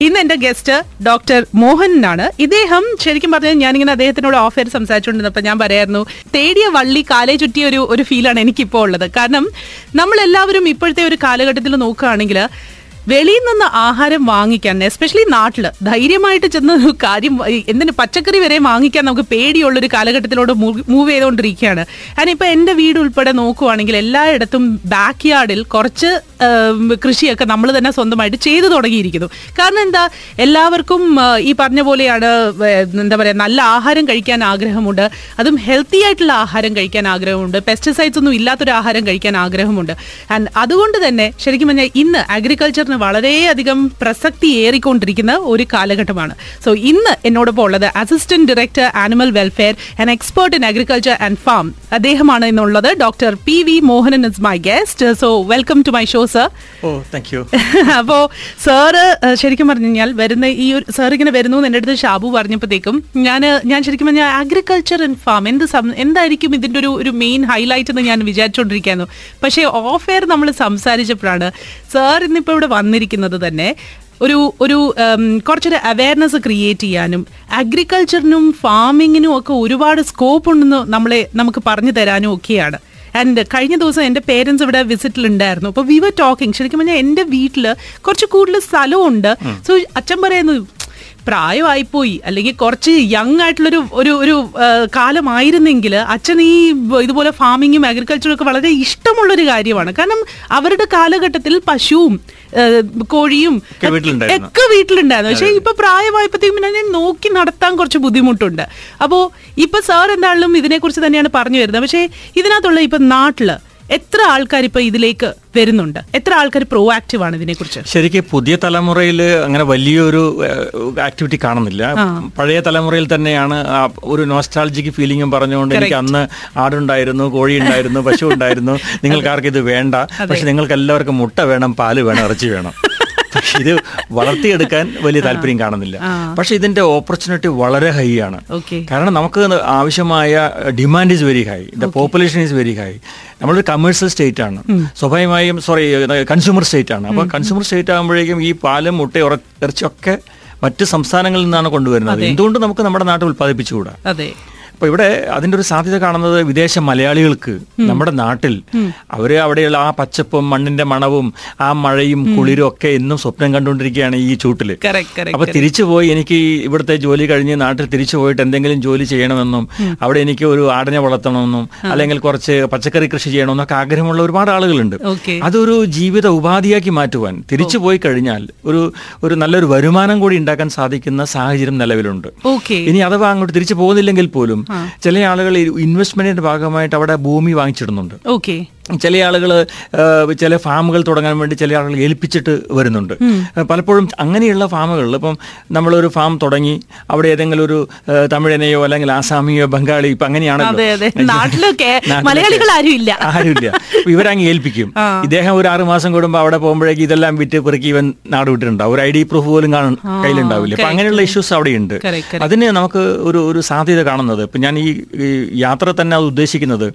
ഇന്ന് എന്റെ guest doctor മോഹനാണ് ഇദ്ദേഹം ശരിക്കും പറഞ്ഞാൽ ഞാനിങ്ങനെ അദ്ദേഹത്തിനോട് ഓഫർ സംസാരിച്ചുകൊണ്ടിരുന്നപ്പോൾ ഞാൻ പറയായിരുന്നു തേടിയ വള്ളി കാലേ ചുറ്റിയ ഒരു ഒരു ഫീലാണ് എനിക്കിപ്പോൾ ഉള്ളത്. കാരണം നമ്മൾ എല്ലാവരും ഇപ്പോഴത്തെ ഒരു കാലഘട്ടത്തിൽ നോക്കുകയാണെങ്കിൽ വെളിയിൽ നിന്ന് ആഹാരം വാങ്ങിക്കാൻ എസ്പെഷ്യലി നാട്ടിൽ ധൈര്യമായിട്ട് ചെന്ന് കാര്യം എന്തിന് പച്ചക്കറി വരെ വാങ്ങിക്കാൻ നമുക്ക് പേടിയുള്ള ഒരു കാലഘട്ടത്തിലോട്ട് മൂവ് ചെയ്തുകൊണ്ടിരിക്കുകയാണ് കാരണം ഇപ്പൊ എന്റെ വീട് ഉൾപ്പെടെ നോക്കുവാണെങ്കിൽ എല്ലായിടത്തും ബാക്ക് യാർഡിൽ കുറച്ച് കൃഷിയൊക്കെ നമ്മൾ തന്നെ സ്വന്തമായിട്ട് ചെയ്തു തുടങ്ങിയിരിക്കുന്നു. കാരണം എന്താ എല്ലാവർക്കും ഈ പറഞ്ഞ പോലെയാണ് എന്താ പറയാ നല്ല ആഹാരം കഴിക്കാൻ ആഗ്രഹമുണ്ട്. അതും ഹെൽത്തി ആയിട്ടുള്ള ആഹാരം കഴിക്കാൻ ആഗ്രഹമുണ്ട്. പെസ്റ്റിസൈഡ്സ് ഒന്നും ഇല്ലാത്തൊരു ആഹാരം കഴിക്കാൻ ആഗ്രഹമുണ്ട്. ആൻഡ് അതുകൊണ്ട് തന്നെ ശരിക്കും പറഞ്ഞാൽ ഇന്ന് അഗ്രികൾച്ചറിന് വളരെയധികം പ്രസക്തി ഏറിക്കൊണ്ടിരിക്കുന്ന ഒരു കാലഘട്ടമാണ്. സോ ഇന്ന് എന്നോടൊപ്പം ഉള്ളത് assistant director animal welfare and expert in agriculture and farm അദ്ദേഹമാണ് ഇന്നുള്ളത് doctor P V Mohanan is my guest so welcome to my show sir oh thank you അപ്പോ സാറ് ശരിക്കും പറഞ്ഞു കഴിഞ്ഞാൽ വരുന്ന ഈ ഒരു സാർ ഇങ്ങനെ വരുന്നു എന്റെ അടുത്ത് ഷാബു പറഞ്ഞപ്പോഴത്തേക്കും ഞാൻ ഞാൻ ശരിക്കും പറഞ്ഞാൽ അഗ്രികൾച്ചർ ആൻഡ് ഫാം എന്ത് എന്തായിരിക്കും ഇതിന്റെ ഒരു ഒരു മെയിൻ ഹൈലൈറ്റ് എന്ന് ഞാൻ വിചാരിച്ചുകൊണ്ടിരിക്കുന്നു പക്ഷേ ഓഫ് എയർ നമ്മൾ സംസാരിച്ചപ്പോഴാണ് സാർ ഇന്നിപ്പോൾ ഇവിടെ വന്നിരിക്കുന്നത് തന്നെ ഒരു ഒരു കുറച്ചൊരു അവയർനെസ് ക്രിയേറ്റ് ചെയ്യാനും അഗ്രികൾച്ചറിനും ഫാമിങ്ങിനും ഒക്കെ ഒരുപാട് സ്കോപ്പ് ഉണ്ടെന്ന് നമ്മളെ നമുക്ക് പറഞ്ഞു തരാനും ഒക്കെയാണ്. ആൻഡ് കഴിഞ്ഞ ദിവസം എന്റെ പേരൻസ് ഇവിടെ വിസിറ്റിലുണ്ടായിരുന്നു അപ്പോൾ വി വർ ടോക്കിംഗ് ശരിക്കും പറഞ്ഞാൽ എന്റെ വീട്ടിൽ കുറച്ച് കൂടുതൽ സ്ഥലമുണ്ട് സോ അച്ഛൻ പറയുന്നു പ്രായമായിപ്പോയി അല്ലെങ്കിൽ കുറച്ച് യങ് ആയിട്ടുള്ളൊരു ഒരു ഒരു കാലമായിരുന്നെങ്കിൽ അച്ഛൻ ഈ ഇതുപോലെ ഫാമിങ്ങും അഗ്രികൾച്ചറും ഒക്കെ വളരെ ഇഷ്ടമുള്ളൊരു കാര്യമാണ്. കാരണം അവരുടെ കാലഘട്ടത്തിൽ പശുവും കോഴിയും ഒക്കെ വീട്ടിലുണ്ടായിരുന്നു. പക്ഷെ ഇപ്പൊ പ്രായമായപ്പോഴത്തേക്കും പിന്നെ ഞാൻ നോക്കി നടത്താൻ കുറച്ച് ബുദ്ധിമുട്ടുണ്ട്. അപ്പോൾ ഇപ്പൊ സാർ എന്തായാലും ഇതിനെക്കുറിച്ച് തന്നെയാണ് പറഞ്ഞു വരുന്നത്. പക്ഷേ ഇതിനകത്തുള്ള ഇപ്പൊ നാട്ടിൽ എത്ര ആൾക്കാർ ഇപ്പൊ ഇതിലേക്ക് വരുന്നുണ്ട്? എത്ര ആൾക്കാർ പ്രോ ആക്റ്റീവ് ആണ് ഇതിനെക്കുറിച്ച്? ശരിക്കും പുതിയ തലമുറയിൽ അങ്ങനെ വലിയൊരു ആക്ടിവിറ്റി കാണുന്നില്ല. പഴയ തലമുറയിൽ തന്നെയാണ് ഒരു നോസ്റ്റാൾജിക് ഫീലിംഗും പറഞ്ഞുകൊണ്ട് എനിക്ക് അന്ന് ആടുണ്ടായിരുന്നു കോഴി ഉണ്ടായിരുന്നു പശു ഉണ്ടായിരുന്നു നിങ്ങൾക്ക് ആർക്കും ഇത് വേണ്ട പക്ഷെ നിങ്ങൾക്ക് എല്ലാവർക്കും മുട്ട വേണം പാൽ വേണം ഇറച്ചി വേണം. ഇത് വളർത്തിയെടുക്കാൻ വലിയ താല്പര്യം കാണുന്നില്ല. പക്ഷെ ഇതിന്റെ ഓപ്പർച്യൂണിറ്റി വളരെ ഹൈ ആണ്. കാരണം നമുക്ക് ആവശ്യമായ demand is very high the population is very high നമ്മളൊരു കമേഴ്സ്യൽ സ്റ്റേറ്റ് ആണ്. സ്വാഭാവികമായും സോറി കൺസ്യൂമർ സ്റ്റേറ്റ് ആണ്. അപ്പോൾ കൺസ്യൂമർ സ്റ്റേറ്റ് ആകുമ്പോഴേക്കും ഈ പാലും മുട്ട ഇറച്ചിയൊക്കെ മറ്റ് സംസ്ഥാനങ്ങളിൽ നിന്നാണ് കൊണ്ടുവരുന്നത്. എന്തുകൊണ്ട് നമുക്ക് നമ്മുടെ നാട്ടിൽ ഉൽപ്പാദിപ്പിച്ചുകൂടാ? അപ്പൊ ഇവിടെ അതിന്റെ ഒരു സാധ്യത കാണുന്നത് വിദേശ മലയാളികൾക്ക് നമ്മുടെ നാട്ടിൽ. അവർ അവിടെയുള്ള ആ പച്ചപ്പും മണ്ണിന്റെ മണവും ആ മഴയും കുളിരും ഒക്കെ എന്നും സ്വപ്നം കണ്ടുകൊണ്ടിരിക്കുകയാണ് ഈ കറക്റ്റ് അപ്പൊ തിരിച്ചു പോയി എനിക്ക് ഇവിടുത്തെ ജോലി കഴിഞ്ഞ് നാട്ടിൽ തിരിച്ചു പോയിട്ട് എന്തെങ്കിലും ജോലി ചെയ്യണമെന്നും അവിടെ എനിക്ക് ഒരു ആടിനെ വളർത്തണമെന്നും അല്ലെങ്കിൽ കുറച്ച് പച്ചക്കറി കൃഷി ചെയ്യണമെന്നൊക്കെ ആഗ്രഹമുള്ള ഒരുപാട് ആളുകളുണ്ട്. അതൊരു ജീവിത ഉപാധിയാക്കി മാറ്റുവാൻ തിരിച്ചു പോയി കഴിഞ്ഞാൽ ഒരു ഒരു നല്ലൊരു വരുമാനം കൂടി ഉണ്ടാക്കാൻ സാധിക്കുന്ന സാഹചര്യം നിലവിലുണ്ട്. ഇനി അഥവാ അങ്ങോട്ട് തിരിച്ചു പോകുന്നില്ലെങ്കിൽ പോലും ചില ആളുകൾ ഇൻവെസ്റ്റ്മെന്റിന്റെ ഭാഗമായിട്ട് അവിടെ ഭൂമി വാങ്ങിച്ചിടുന്നുണ്ട്. ഓക്കെ ചില ആളുകൾ ചില ഫാമുകൾ തുടങ്ങാൻ വേണ്ടി ചില ആളുകൾ ഏൽപ്പിച്ചിട്ട് വരുന്നുണ്ട്. പലപ്പോഴും അങ്ങനെയുള്ള ഫാമുകളിൽ ഇപ്പം നമ്മളൊരു ഫാം തുടങ്ങി അവിടെ ഏതെങ്കിലും ഒരു തമിഴനെയോ അല്ലെങ്കിൽ ആസാമിയോ ബംഗാളി ഇപ്പൊ അങ്ങനെയാണല്ലോ. മലയാളികൾ ഇല്ല. ആരുമില്ല. ഇവരങ്ങ് ഏൽപ്പിക്കും. ഇദ്ദേഹം ഒരു ആറ് മാസം കൂടുമ്പോൾ അവിടെ പോകുമ്പോഴേക്ക് ഇതെല്ലാം വിറ്റ് പെറുക്കി ഇവൻ നാട് വിട്ടിട്ടുണ്ടാവും. ഒരു ഐ ഡി പ്രൂഫ് പോലും കാണാൻ കയ്യിലുണ്ടാവില്ല. അപ്പൊ അങ്ങനെയുള്ള ഇഷ്യൂസ് അവിടെയുണ്ട്. അതിന് നമുക്ക് ഒരു ഒരു സാധ്യത കാണുന്നത്. ഇപ്പൊ ഞാൻ ഈ യാത്ര തന്നെ അത് ഉദ്ദേശിക്കുന്നത്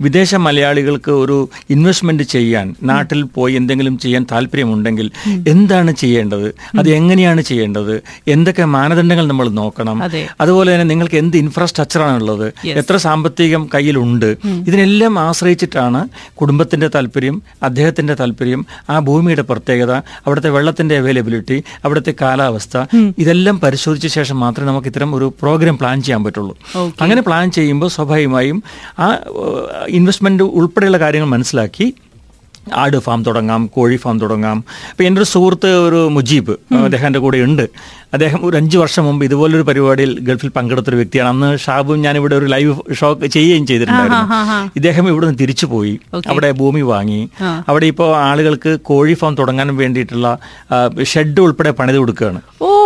വിദേശ മലയാളികൾക്ക് ഒരു ഇൻവെസ്റ്റ്മെന്റ് ചെയ്യാൻ നാട്ടിൽ പോയി എന്തെങ്കിലും ചെയ്യാൻ താല്പര്യമുണ്ടെങ്കിൽ എന്താണ് ചെയ്യേണ്ടത്? അത് എങ്ങനെയാണ് ചെയ്യേണ്ടത്? എന്തൊക്കെ മാനദണ്ഡങ്ങൾ നമ്മൾ നോക്കണം? അതുപോലെ തന്നെ നിങ്ങൾക്ക് എന്ത് ഇൻഫ്രാസ്ട്രക്ചറാണ് ഉള്ളത്? എത്ര സാമ്പത്തികം കയ്യിലുണ്ട്? ഇതിനെല്ലാം ആശ്രയിച്ചിട്ടാണ് കുടുംബത്തിന്റെ താല്പര്യം അദ്ദേഹത്തിന്റെ താല്പര്യം ആ ഭൂമിയുടെ പ്രത്യേകത അവിടുത്തെ വെള്ളത്തിന്റെ അവൈലബിലിറ്റി അവിടുത്തെ കാലാവസ്ഥ ഇതെല്ലാം പരിശോധിച്ച ശേഷം മാത്രമേ നമുക്ക് ഇത്തരം ഒരു പ്രോഗ്രാം പ്ലാൻ ചെയ്യാൻ പറ്റുള്ളൂ. അങ്ങനെ പ്ലാൻ ചെയ്യുമ്പോൾ സ്വാഭാവികമായും ആ ഇൻവെസ്റ്റ്മെന്റ് ഉൾപ്പെടെയുള്ള കാര്യങ്ങൾ മനസ്സിലാക്കി. ആട് ഫാം തുടങ്ങാം കോഴി ഫാം തുടങ്ങാം. ഇപ്പം എന്റെ ഒരു സുഹൃത്ത് ഒരു മുജീബ് അദ്ദേഹം എന്റെ കൂടെ ഉണ്ട്. അദ്ദേഹം ഒരു അഞ്ച് വർഷം മുമ്പ് ഇതുപോലൊരു പരിപാടിയിൽ ഗൾഫിൽ പങ്കെടുത്തൊരു വ്യക്തിയാണ്. അന്ന് ഷാബും ഞാൻ ഇവിടെ ഒരു ലൈവ് ഷോ ചെയ്യുകയും ചെയ്തിട്ടുണ്ടായിരുന്നു. ഇദ്ദേഹം ഇവിടെ നിന്ന് തിരിച്ചു പോയി. അവിടെ ഭൂമി വാങ്ങി. അവിടെ ഇപ്പോൾ ആളുകൾക്ക് കോഴി ഫാം തുടങ്ങാൻ വേണ്ടിയിട്ടുള്ള ഷെഡ് ഉൾപ്പെടെ പണിത് കൊടുക്കുകയാണ്. ഓ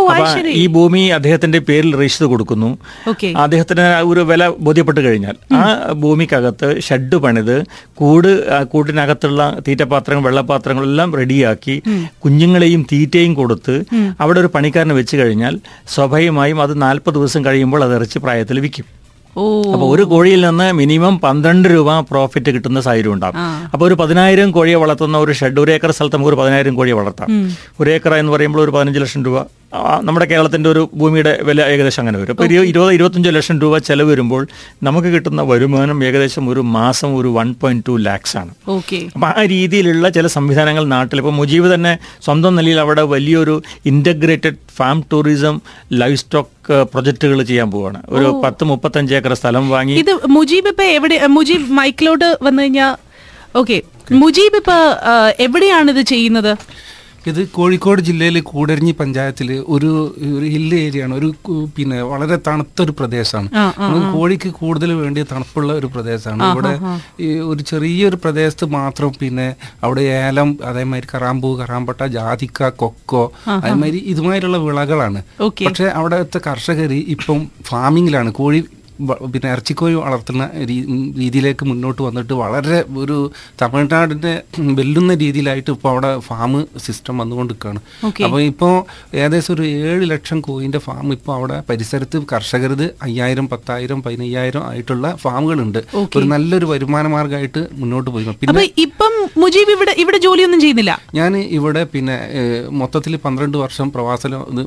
ഈ ഭൂമി അദ്ദേഹത്തിന്റെ പേരിൽ രജിസ്റ്റർ കൊടുക്കുന്നു. അദ്ദേഹത്തിന് ഒരു വില ബോധ്യപ്പെട്ട് കഴിഞ്ഞാൽ ആ ഭൂമിക്കകത്ത് ഷെഡ് പണിത് കൂട് കൂടിനകത്തുള്ള കൂട്ടിനകത്തുള്ള തീറ്റപാത്രങ്ങൾ വെള്ളപാത്രങ്ങളെല്ലാം റെഡിയാക്കി കുഞ്ഞുങ്ങളെയും തീറ്റയും കൊടുത്ത് അവിടെ ഒരു പണിക്കാരനെ വെച്ച് കഴിഞ്ഞാൽ സ്വാഭാവികമായും അത് നാൽപ്പത് ദിവസം കഴിയുമ്പോൾ അത് ഇറച്ചി പ്രായത്തിൽ വിൽക്കും. അപ്പോൾ അപ്പൊ ഒരു കോഴിയിൽ നിന്ന് മിനിമം പന്ത്രണ്ട് രൂപ പ്രോഫിറ്റ് കിട്ടുന്ന സാഹചര്യം ഉണ്ടാകും. അപ്പൊ ഒരു പതിനായിരം കോഴിയെ വളർത്തുന്ന ഒരു ഷെഡ് ഒരു ഏക്കർ സ്ഥലത്ത് നമുക്ക് ഒരു പതിനായിരം കോഴിയെ വളർത്താം. ഒരു ഏക്കർ എന്ന് പറയുമ്പോൾ ഒരു പതിനഞ്ച് ലക്ഷം രൂപ നമ്മുടെ കേരളത്തിന്റെ ഒരു ഭൂമിയുടെ വില ഏകദേശം അങ്ങനെ വരും. അപ്പോൾ ഇരുപത് ഇരുപത്തഞ്ച് ലക്ഷം രൂപ ചിലവ് വരുമ്പോൾ നമുക്ക് കിട്ടുന്ന വരുമാനം ഏകദേശം ഒരു മാസം ഒരു വൺ പോയിന്റ് ടു ലാക്സ് ആണ്. ഓക്കെ അപ്പം ആ രീതിയിലുള്ള ചില സംവിധാനങ്ങൾ നാട്ടിൽ ഇപ്പോൾ മുജീബ് തന്നെ സ്വന്തം നിലയിൽ അവിടെ വലിയൊരു integrated farm tourism livestock പ്രൊജക്ടുകൾ ചെയ്യാൻ പോവാണ്. ഒരു പത്ത് മുപ്പത്തഞ്ച് ഏക്കർ സ്ഥലം വാങ്ങി ഇത് മുജീബ് ഇപ്പൊ എവിടെ മുജീബ് മൈക്കിലോട്ട് വന്നു കഴിഞ്ഞാ ഓക്കെ മുജീബ് ഇപ്പൊ എവിടെയാണ് ഇത് ചെയ്യുന്നത്? ഇത് കോഴിക്കോട് ജില്ലയിലെ കൂടരഞ്ഞി പഞ്ചായത്തിൽ ഒരു ഒരു ഹില്ല് ഏരിയയാണ്. ഒരു പിന്നെ വളരെ തണുത്തൊരു പ്രദേശമാണ്. നമുക്ക് കോഴിക്ക് കൂടുതൽ വേണ്ടിയ തണുപ്പുള്ള ഒരു പ്രദേശമാണ്. ഇവിടെ ഈ ഒരു ചെറിയൊരു പ്രദേശത്ത് മാത്രം പിന്നെ അവിടെ ഏലം അതേമാതിരി കറാമ്പൂ കറാമ്പട്ട ജാതിക്ക കൊക്കോ അതേമാതിരി ഇതുമാതിരിയുള്ള വിളകളാണ്. പക്ഷെ അവിടുത്തെ കർഷകർ ഇപ്പം ഫാമിങ്ങിലാണ്. കോഴി പിന്നെ ഇറച്ചിക്കോഴി വളർത്തുന്ന രീതിയിലേക്ക് മുന്നോട്ട് വന്നിട്ട് വളരെ ഒരു തമിഴ്നാടിന്റെ വെല്ലുന്ന രീതിയിലായിട്ട് ഇപ്പോൾ അവിടെ ഫാം സിസ്റ്റം വന്നുകൊണ്ടിരിക്കുകയാണ്. നിൽക്കുകയാണ് അപ്പോൾ ഇപ്പോൾ ഏകദേശം ഒരു ഏഴ് ലക്ഷം കോഴിന്റെ ഫാം ഇപ്പോൾ അവിടെ പരിസരത്ത് കർഷകരത് അയ്യായിരം പത്തായിരം പതിനയ്യായിരം ആയിട്ടുള്ള ഫാമുകളുണ്ട്. ഒരു നല്ലൊരു വരുമാന മാർഗമായിട്ട് മുന്നോട്ട് പോയി. പിന്നെ ഇപ്പം മുജീബ് ഇവിടെ ഇവിടെ ജോലിയൊന്നും ചെയ്യുന്നില്ല? ഞാൻ ഇവിടെ പിന്നെ മൊത്തത്തിൽ പന്ത്രണ്ട് വർഷം പ്രവാസം ഇത്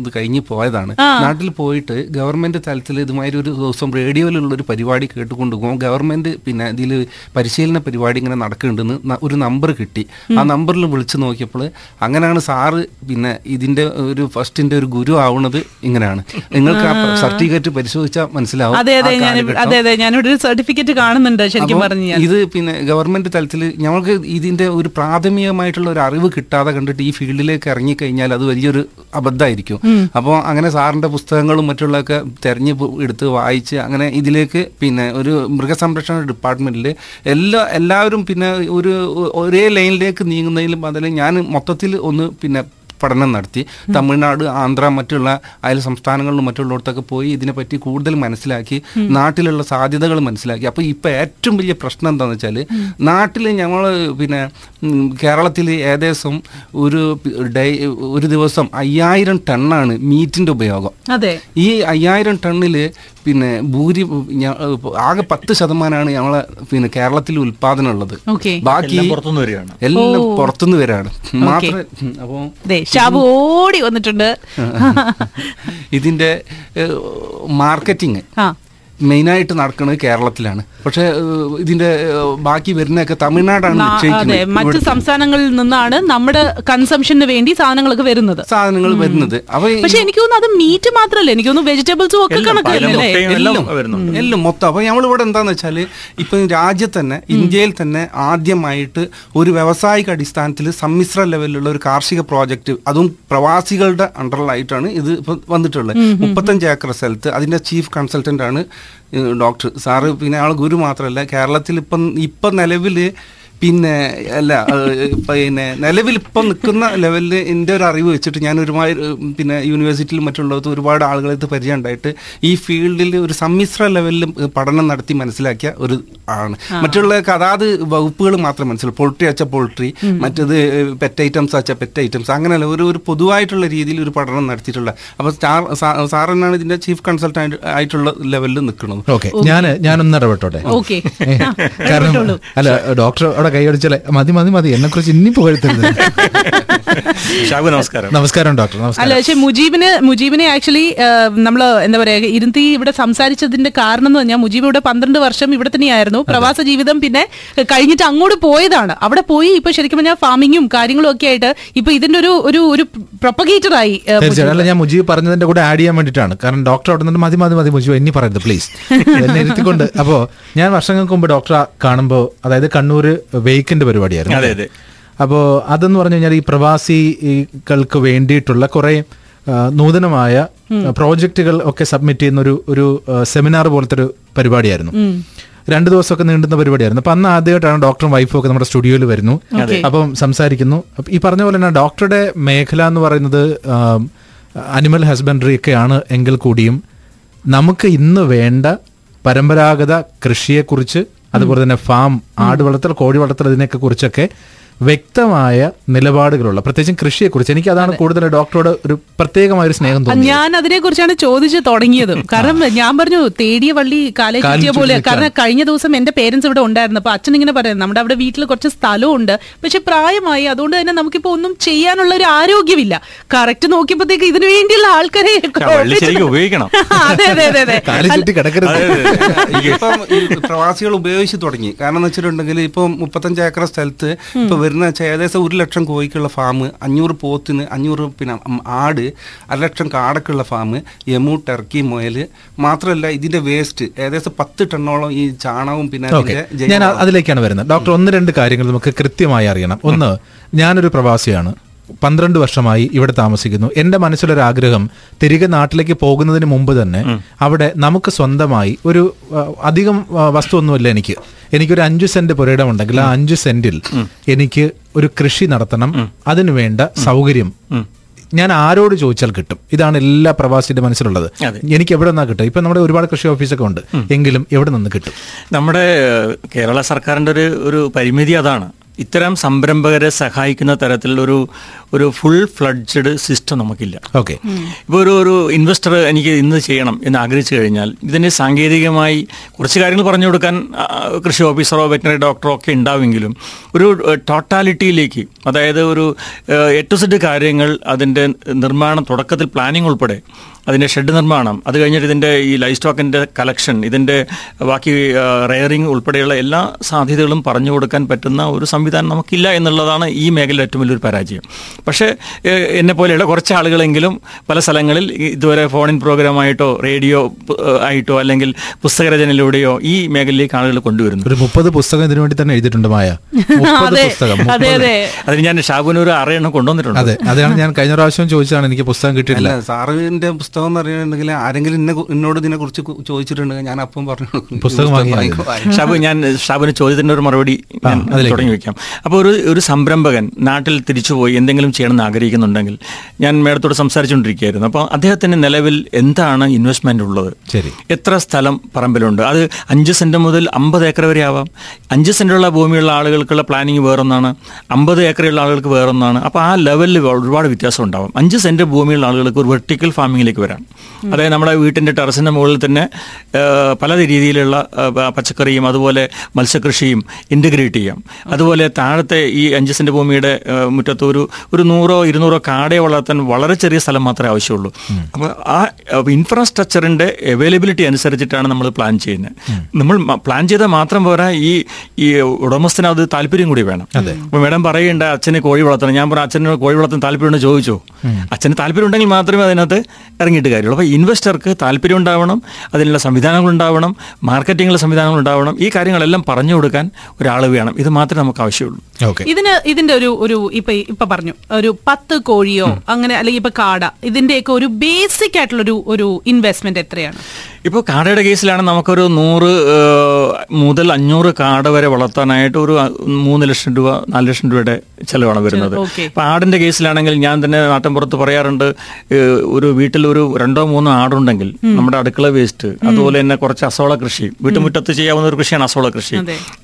ഇത് കഴിഞ്ഞ് പോയതാണ്. നാട്ടിൽ പോയിട്ട് ഗവൺമെന്റ് തലത്തിൽ ഇതുമാതിരി ഒരു ദിവസം റേഡിയോയിലുള്ള ഒരു പരിപാടി കേട്ടുകൊണ്ട് പോകും. ഗവൺമെന്റ് പിന്നെ ഇതിൽ പരിശീലന പരിപാടി ഇങ്ങനെ നടക്കുന്നുണ്ടെന്ന് ഒരു നമ്പർ കിട്ടി. ആ നമ്പറിൽ വിളിച്ചു നോക്കിയപ്പോൾ അങ്ങനെയാണ് സാറ് പിന്നെ ഇതിന്റെ ഒരു ഫസ്റ്റിന്റെ ഒരു ഗുരു ആവുന്നത് ഇങ്ങനെയാണ്. നിങ്ങൾക്ക് ആ സർട്ടിഫിക്കറ്റ് പരിശോധിച്ചാൽ മനസ്സിലാവും അതെ അതെ ഞാൻ അതെ അതെ ഞാനിവിടെ ഒരു സർട്ടിഫിക്കറ്റ് കാണുന്നുണ്ട് ശരിക്കും പറഞ്ഞു ഇത് പിന്നെ ഗവൺമെന്റ് തലത്തിൽ ഞങ്ങൾക്ക് ഇതിന്റെ ഒരു പ്രാഥമികമായിട്ടുള്ള ഒരു അറിവ് കിട്ടാതെ കണ്ടിട്ട് ഈ ഫീൽഡിലേക്ക് ഇറങ്ങിക്കഴിഞ്ഞാൽ അത് വലിയൊരു അബദ്ധമായിരിക്കും. അപ്പോൾ അങ്ങനെ സാറിന്റെ പുസ്തകങ്ങളും മറ്റുള്ളതൊക്കെ തെരഞ്ഞ് എടുത്ത് വായിച്ച് അങ്ങനെ ഇതിലേക്ക് പിന്നെ ഒരു മൃഗസംരക്ഷണ ഡിപ്പാർട്ട്മെന്റിൽ എല്ലാ എല്ലാവരും പിന്നെ ഒരു ഒരേ ലൈനിലേക്ക് നീങ്ങുന്നതിലും അതിൽ ഞാൻ മൊത്തത്തിൽ ഒന്ന് പിന്നെ പഠനം നടത്തി. തമിഴ്നാട് ആന്ധ്ര മറ്റുള്ള അയൽ സംസ്ഥാനങ്ങളിലും മറ്റുള്ളിടത്തൊക്കെ പോയി ഇതിനെപ്പറ്റി കൂടുതൽ മനസ്സിലാക്കി നാട്ടിലുള്ള സാധ്യതകൾ മനസ്സിലാക്കി. അപ്പോൾ ഇപ്പോൾ ഏറ്റവും വലിയ പ്രശ്നം എന്താണെന്ന് വെച്ചാൽ നാട്ടിൽ ഞങ്ങൾ പിന്നെ കേരളത്തിൽ ഏകദേശം ഒരു ഡേ ഒരു ദിവസം അയ്യായിരം ടണ്ണാണ് മീറ്റിന്റെ ഉപയോഗം. അതെ. ഈ അയ്യായിരം ടണ്ണിൽ പിന്നെ ഭൂരി ആകെ പത്ത് ശതമാനമാണ് ഞങ്ങളെ പിന്നെ കേരളത്തിൽ ഉൽപാദനം ഉള്ളത്. ബാക്കി എല്ലാം പുറത്തുനിന്ന് വരികയാണ്. മാത്രം അപ്പോൾ ഷാബു ഓടി വന്നിട്ടുണ്ട്. ഇതിന്റെ മാർക്കറ്റിംഗ് മെയിനായിട്ട് നടക്കുന്നത് കേരളത്തിലാണ്. പക്ഷേ ഇതിന്റെ ബാക്കി വരുന്നതൊക്കെ തമിഴ്നാടാണ് അതെ മറ്റു സംസ്ഥാനങ്ങളിൽ നിന്നാണ് നമ്മുടെ കൺസംഷന് വേണ്ടി സാധനങ്ങളൊക്കെ വരുന്നത്. സാധനങ്ങൾ വരുന്നത്. പക്ഷെ എനിക്ക് തോന്നുന്നു അത് മീറ്റ് മാത്രല്ല എനിക്ക് തോന്നുന്നു വെജിറ്റബിൾസും ഒക്കെ കണക്കല്ലേ എല്ലാം മൊത്തം. അപ്പൊ നമ്മളിവിടെ എന്താന്ന് വെച്ചാൽ ഇപ്പൊ രാജ്യത്ത് തന്നെ ഇന്ത്യയിൽ തന്നെ ആദ്യമായിട്ട് ഒരു വ്യാവസായിക അടിസ്ഥാനത്തിൽ സമ്മിശ്ര ലെവലിലുള്ള ഒരു കാർഷിക പ്രോജക്റ്റ് അതും പ്രവാസികളുടെ അണ്ടറിലായിട്ടാണ് ഇത് ഇപ്പൊ വന്നിട്ടുള്ളത്. മുപ്പത്തഞ്ച് ഏക്കർ സ്ഥലത്ത് അതിന്റെ ചീഫ് കൺസൾട്ടന്റ് ആണ് ഡോക്ടർ. സാറ് പിന്നെ ആൾ ഗുരു മാത്രമല്ല കേരളത്തിൽ ഇപ്പം ഇപ്പം നിലവിൽ പിന്നെ അല്ല പിന്നെ നിലവിൽ ഇപ്പം നിൽക്കുന്ന ലെവലിൽ എന്റെ ഒരു അറിവ് വെച്ചിട്ട് ഞാൻ ഒരുപാട് പിന്നെ യൂണിവേഴ്സിറ്റിയിൽ മറ്റുള്ളവർക്ക് ഒരുപാട് ആളുകളെ പരിചയം ഉണ്ടായിട്ട് ഈ ഫീൽഡിൽ ഒരു സമ്മിശ്ര ലെവലിൽ പഠനം നടത്തി മനസ്സിലാക്കിയ ഒരു ആണ്. മറ്റുള്ള അതാത് വകുപ്പുകൾ മാത്രം മനസ്സിലാവും. പോൾട്രി അച്ച പോൾട്രി മറ്റത് പെറ്റ് ഐറ്റംസ് അച്ച പെറ്റ് ഐറ്റംസ് അങ്ങനെയല്ല ഒരു ഒരു പൊതുവായിട്ടുള്ള രീതിയിൽ ഒരു പഠനം നടത്തിയിട്ടുള്ള. അപ്പോൾ സ്റ്റാർ സാർ തന്നെയാണ് ഇതിന്റെ ചീഫ് കൺസൾട്ടന്റ് ആയിട്ടുള്ള ലെവലിൽ നിൽക്കുന്നത്. ഓക്കെ ഞാൻ ഞാനൊന്ന് ഇടപെട്ടോട്ടെ? ഓക്കെ. കാരണം അല്ല ഡോക്ടർ അവിടെ കൈയടിച്ചാലേ മതി മതി മതി. എന്നെ കുറിച്ച് ഇനി പുകഴ്ത്തരുത്. നമസ്കാരം. നമസ്കാരം ഡോക്ടർ. അല്ല നമസ്കാരം പക്ഷെ മുജീബിന് മുജീബിനെ ആക്ച്വലി നമ്മൾ എന്താ പറയാ ഇരുത്തി ഇവിടെ സംസാരിച്ചതിന്റെ കാരണം എന്ന് പറഞ്ഞാൽ മുജീബ് ഇവിടെ പന്ത്രണ്ട് വർഷം ഇവിടെ തന്നെയായിരുന്നു. പ്രവാസ ജീവിതം പിന്നെ കഴിഞ്ഞിട്ട് അങ്ങോട്ട് പോയതാണ്. അവിടെ പോയി ഇപ്പൊ ശരിക്കും പറഞ്ഞാൽ ഫാമിങ്ങും കാര്യങ്ങളും ഒക്കെ ആയിട്ട് ഇപ്പൊ ഇതിന്റെ ഒരു ഒരു ഒരു പ്രൊപ്പഗേറ്ററായി ആയി അല്ല ഞാൻ മുജീബ് പറഞ്ഞതിന്റെ കൂടെ ആഡ് ചെയ്യാൻ വേണ്ടിട്ടാണ് കാരണം ഡോക്ടർ അവിടെ നിന്ന് മതി മതി മതി മുജീബ് എന്നെ പറയുന്നത് പ്ലീസ്. എന്നെ ഇരുത്തിക്കൊണ്ട്. അപ്പോ ഞാൻ വർഷങ്ങൾക്ക് മുമ്പ് ഡോക്ടറെ കാണുമ്പോൾ അതായത് കണ്ണൂർ വെയ്ക്കിന്റെ പരിപാടിയായിരുന്നു. അതെ, അതെ. അപ്പോൾ അതെന്ന് പറഞ്ഞു കഴിഞ്ഞാൽ ഈ പ്രവാസികൾക്ക് വേണ്ടിയിട്ടുള്ള കുറെ നൂതനമായ പ്രോജക്റ്റുകൾ ഒക്കെ സബ്മിറ്റ് ചെയ്യുന്ന ഒരു ഒരു സെമിനാർ പോലത്തെ ഒരു പരിപാടിയായിരുന്നു രണ്ട് ദിവസമൊക്കെ നീണ്ടുന്ന പരിപാടിയായിരുന്നു. അപ്പൊ അന്ന് ആദ്യമായിട്ടാണ് ഡോക്ടറും വൈഫും ഒക്കെ നമ്മുടെ സ്റ്റുഡിയോയിൽ വരുന്നു. അപ്പം സംസാരിക്കുന്നു. ഈ പറഞ്ഞ പോലെ തന്നെ ഡോക്ടറുടെ മേഖല എന്ന് പറയുന്നത് അനിമൽ ഹസ്ബൻഡറി ഒക്കെയാണ് എങ്കിൽ കൂടിയും നമുക്ക് ഇന്ന് വേണ്ട പരമ്പരാഗത കൃഷിയെക്കുറിച്ച് അതുപോലെ തന്നെ ഫാം ആട് വളർത്തൽ കോഴി വളർത്തൽ ഇതിനെയൊക്കെ കുറിച്ചൊക്കെ വ്യക്തമായ നിലപാടുകളുള്ള പ്രത്യേകിച്ചും കൃഷിയെക്കുറിച്ച്. എനിക്ക് അതാണ് കൂടുതൽ ഡോക്ടറോട് ഒരു പ്രത്യേകമായ ഒരു സ്നേഹം തോന്നുന്നത് ഞാൻ അതിനെ കുറിച്ചാണ് ചോദിച്ചു തുടങ്ങിയത്. കാരണം ഞാൻ പറഞ്ഞു തേടിയ വള്ളി കാലേ ചുറ്റിയ പോലെ. കാരണം കഴിഞ്ഞ ദിവസം എന്റെ പേരൻസ് ഇവിടെ ഉണ്ടായിരുന്നു. അപ്പൊ അച്ഛൻ ഇങ്ങനെ പറയുന്നത് നമ്മുടെ അവിടെ വീട്ടിൽ കുറച്ച് സ്ഥലമുണ്ട്. ഉണ്ട് പക്ഷെ പ്രായമായി. അതുകൊണ്ട് തന്നെ നമുക്കിപ്പോ ഒന്നും ചെയ്യാനുള്ള ഒരു ആരോഗ്യമില്ല. കറക്റ്റ് നോക്കിയപ്പോഴത്തേക്ക് ഇതിനു വേണ്ടിയുള്ള ആൾക്കാരെ ഉപയോഗിക്കണം. അതെ അതെ അതെ അതെ. പ്രവാസികൾ ഉപയോഗിച്ച് തുടങ്ങി. കാരണം എന്ന് വെച്ചിട്ടുണ്ടെങ്കിൽ ഇപ്പൊ മുപ്പത്തഞ്ച് ഏക്കർ സ്ഥലത്ത് ഇപ്പൊ വരുന്ന വെച്ചാൽ ഏകദേശം ഒരു ലക്ഷം കോഴിക്കുള്ള ഫാം അഞ്ഞൂറ് പോത്തിന് അഞ്ഞൂറ് പിന്നെ ആട് അര ലക്ഷം കാടക്കുള്ള ഫാം യമു ടർക്കി മുയൽ മാത്രമല്ല ഇതിന്റെ വേസ്റ്റ് ഏകദേശം പത്ത് ടണ്ണോളം ഈ ചാണകവും പിന്നെ ഞാൻ അതിലേക്കാണ് വരുന്നത്. ഡോക്ടർ ഒന്ന് രണ്ട് കാര്യങ്ങൾ നമുക്ക് കൃത്യമായി അറിയണം. ഒന്ന് ഞാനൊരു പ്രവാസിയാണ്. പന്ത്രണ്ട് വർഷമായി ഇവിടെ താമസിക്കുന്നു. എന്റെ മനസ്സിലൊരാഗ്രഹം തിരികെ നാട്ടിലേക്ക് പോകുന്നതിന് മുമ്പ് തന്നെ അവിടെ നമുക്ക് സ്വന്തമായി ഒരു അധികം വസ്തു വസ്തുവൊന്നുമില്ല എനിക്ക്. എനിക്കൊരു അഞ്ചു സെന്റ് പുരയിടം ഉണ്ടെങ്കിൽ ആ അഞ്ചു സെന്റിൽ എനിക്ക് ഒരു കൃഷി നടത്തണം. അതിനു വേണ്ട സൗകര്യം ഞാൻ ആരോട് ചോദിച്ചാൽ കിട്ടും. ഇതാണ് എല്ലാ പ്രവാസിയുടെ മനസ്സിലുള്ളത്. എനിക്ക് എവിടെ നിന്നാ കിട്ടും ഇപ്പൊ നമ്മുടെ ഒരുപാട് കൃഷി ഓഫീസൊക്കെ ഉണ്ട്. എങ്കിലും എവിടെ നിന്ന് കിട്ടും? നമ്മുടെ കേരള സർക്കാരിന്റെ ഒരു ഒരു പരിമിതി അതാണ്. ഇത്തരം സംരംഭകരെ സഹായിക്കുന്ന തരത്തിലുള്ള ഒരു ഒരു ഫുൾ ഫ്ലഡ്ജഡ് സിസ്റ്റം നമുക്കില്ല. ഓക്കെ ഇപ്പോൾ ഒരു ഒരു ഇൻവെസ്റ്റർ എനിക്ക് ഇന്ന് ചെയ്യണം എന്ന് ആഗ്രഹിച്ചു കഴിഞ്ഞാൽ ഇതിനെ സാങ്കേതികമായി കുറച്ച് കാര്യങ്ങൾ പറഞ്ഞു കൊടുക്കാൻ കൃഷി ഓഫീസറോ വെറ്റിനറി ഡോക്ടറോ ഒക്കെ ഉണ്ടാവുമെങ്കിലും ഒരു ടോട്ടാലിറ്റിയിലേക്ക് അതായത് ഒരു എ ടു സെഡ് കാര്യങ്ങൾ അതിന്റെ നിർമ്മാണം തുടക്കത്തിൽ പ്ലാനിങ് ഉൾപ്പെടെ അതിന്റെ ഷെഡ് നിർമ്മാണം അത് കഴിഞ്ഞിട്ട് ഇതിന്റെ ഈ ലൈഫ് സ്റ്റോക്കിന്റെ കളക്ഷൻ ഇതിന്റെ ബാക്കി റെയറിംഗ് ഉൾപ്പെടെയുള്ള എല്ലാ സാധ്യതകളും പറഞ്ഞു കൊടുക്കാൻ പറ്റുന്ന ഒരു സംവിധാനം നമുക്കില്ല എന്നുള്ളതാണ് ഈ മേഖലയിൽ ഏറ്റവും വലിയൊരു പരാജയം. പക്ഷേ എന്നെ പോലെയുള്ള കുറച്ച് ആളുകളെങ്കിലും പല സ്ഥലങ്ങളിൽ ഇതുവരെ ഫോണിൻ പ്രോഗ്രാമായിട്ടോ റേഡിയോ ആയിട്ടോ അല്ലെങ്കിൽ പുസ്തകരചനയിലൂടെയോ ഈ മേഖലയിലേക്ക് ആളുകൾ കൊണ്ടുവരുന്നു. ഒരു മുപ്പത് പുസ്തകം ഇതിനു വേണ്ടി തന്നെ എഴുതിയിട്ടുണ്ട് മായ. പുസ്തകം അതെ അതെ. അതിന് ഞാൻ ഷാബുനൂർ അറിയണം കൊണ്ടുവന്നിട്ടുണ്ട്. അതെ അതാണ് ഞാൻ കഴിഞ്ഞ പ്രാവശ്യം ചോദിച്ചതാണ് എനിക്ക് പുസ്തകം കിട്ടിയില്ല സാറിന്റെ പുസ്തകം എന്ന് പറയുന്നുണ്ടെങ്കിൽ ആരെങ്കിലും എന്നോട് ഇതിനെ കുറിച്ച് ചോദിച്ചിട്ടുണ്ട് ചോദിച്ചിട്ടുണ്ടെങ്കിൽ ഞാൻ അപ്പം പറഞ്ഞു പുസ്തകം ഷാബു ഞാൻ ഷാബുന് ചോദ്യത്തിന്റെ ഒരു മറുപടി ഞാൻ തുടങ്ങി വെക്കാം അപ്പോൾ ഒരു ഒരു സംരംഭകൻ നാട്ടിൽ തിരിച്ചുപോയി എന്തെങ്കിലും ചെയ്യണമെന്ന് ആഗ്രഹിക്കുന്നുണ്ടെങ്കിൽ ഞാൻ മേഡത്തോട് സംസാരിച്ചുകൊണ്ടിരിക്കുകയായിരുന്നു. അപ്പോൾ അദ്ദേഹത്തിന് നിലവിൽ എന്താണ് ഇൻവെസ്റ്റ്മെന്റ് ഉള്ളത്? ശരി. എത്ര സ്ഥലം പറമ്പിലുണ്ട്? അത് അഞ്ച് സെന്റ് മുതൽ അമ്പത് ഏക്കർ വരെ ആവാം. അഞ്ച് സെന്റുള്ള ഭൂമിയുള്ള ആളുകൾക്കുള്ള പ്ലാനിങ് വേറൊന്നാണ്. അമ്പത് ഏക്കറുള്ള ആളുകൾക്ക് വേറൊന്നാണ്. അപ്പോൾ ആ ലെവലിൽ ഒരുപാട് വ്യത്യാസം ഉണ്ടാവും. അഞ്ച് സെന്റ് ഭൂമിയുള്ള ആളുകൾക്ക് ഒരു വെർട്ടിക്കൽ ഫാമിങ്ങിലേക്ക് വരാം. അതായത് നമ്മുടെ വീട്ടിന്റെ ടെറസിന്റെ മുകളിൽ തന്നെ പല രീതിയിലുള്ള പച്ചക്കറിയും അതുപോലെ മത്സ്യകൃഷിയും ഇന്റഗ്രേറ്റ് ചെയ്യാം. അതുപോലെ താഴത്തെ ഈ അഞ്ച് സെന്റ് ഭൂമിയുടെ മുറ്റത്ത് ഒരു ഒരു നൂറോ ഇരുന്നൂറോ കാടയെ വളർത്താൻ വളരെ ചെറിയ സ്ഥലം മാത്രമേ ആവശ്യമുള്ളൂ. അപ്പോൾ ആ ഇൻഫ്രാസ്ട്രക്ചറിന്റെ അവൈലബിലിറ്റി അനുസരിച്ചിട്ടാണ് നമ്മൾ പ്ലാൻ ചെയ്യുന്നത്. നമ്മൾ പ്ലാൻ ചെയ്താൽ മാത്രം പോരാ ഈ ഈ ഉടമസ്ഥന് അത് താല്പര്യം കൂടി വേണം. അപ്പോൾ മേഡം പറയേണ്ട അച്ഛനെ കോഴി വളർത്തണം. ഞാൻ പറഞ്ഞു അച്ഛന് കോഴി വളർത്താൻ താല്പര്യമുണ്ടോ? ചോദിച്ചോ. അച്ഛന് താല്പര്യം ഉണ്ടെങ്കിൽ മാത്രമേ അതിനകത്ത് ഇറങ്ങിയിട്ട് കാര്യമുള്ളൂ. അപ്പോൾ ഇൻവെസ്റ്റർക്ക് താല്പര്യം ഉണ്ടാവണം അതിനുള്ള സംവിധാനങ്ങൾ ഉണ്ടാവണം സംവിധാനങ്ങളുണ്ടാവണം സംവിധാനങ്ങൾ ഉണ്ടാവണം ഈ കാര്യങ്ങളെല്ലാം പറഞ്ഞു കൊടുക്കാൻ ഒരാൾ വേണം. ഇത് മാത്രമേ നമുക്ക് ആവശ്യമുള്ളൂ. ഇതിന് ഇതിന്റെ ഒരു ഒരു ഇപ്പൊ ഇപ്പൊ പറഞ്ഞു. ഒരു പത്ത് കോഴിയോ അങ്ങനെ അല്ലെങ്കിൽ ഇപ്പൊ കാട ഇതിന്റെയൊക്കെ ഒരു ബേസിക് ആയിട്ടുള്ള ഒരു ഒരു ഇൻവെസ്റ്റ്മെന്റ് എത്രയാണ്? ഇപ്പോൾ കാടയുടെ കേസിലാണ് നമുക്കൊരു നൂറ് മുതൽ അഞ്ഞൂറ് കാട വരെ വളർത്താനായിട്ട് ഒരു മൂന്ന് ലക്ഷം രൂപ നാല് ലക്ഷം രൂപയുടെ ചിലവാണ് വരുന്നത്. അപ്പോൾ ആടിന്റെ കേസിലാണെങ്കിൽ ഞാൻ തന്നെ നാട്ടിൻപുറത്ത് പറയാറുണ്ട് ഒരു വീട്ടിൽ ഒരു രണ്ടോ മൂന്നോ ആടുണ്ടെങ്കിൽ നമ്മുടെ അടുക്കള വേസ്റ്റ് അതുപോലെ തന്നെ കുറച്ച് അസോള കൃഷി വീട്ടുമുറ്റത്ത് ചെയ്യാവുന്ന ഒരു കൃഷിയാണ് അസോള കൃഷി.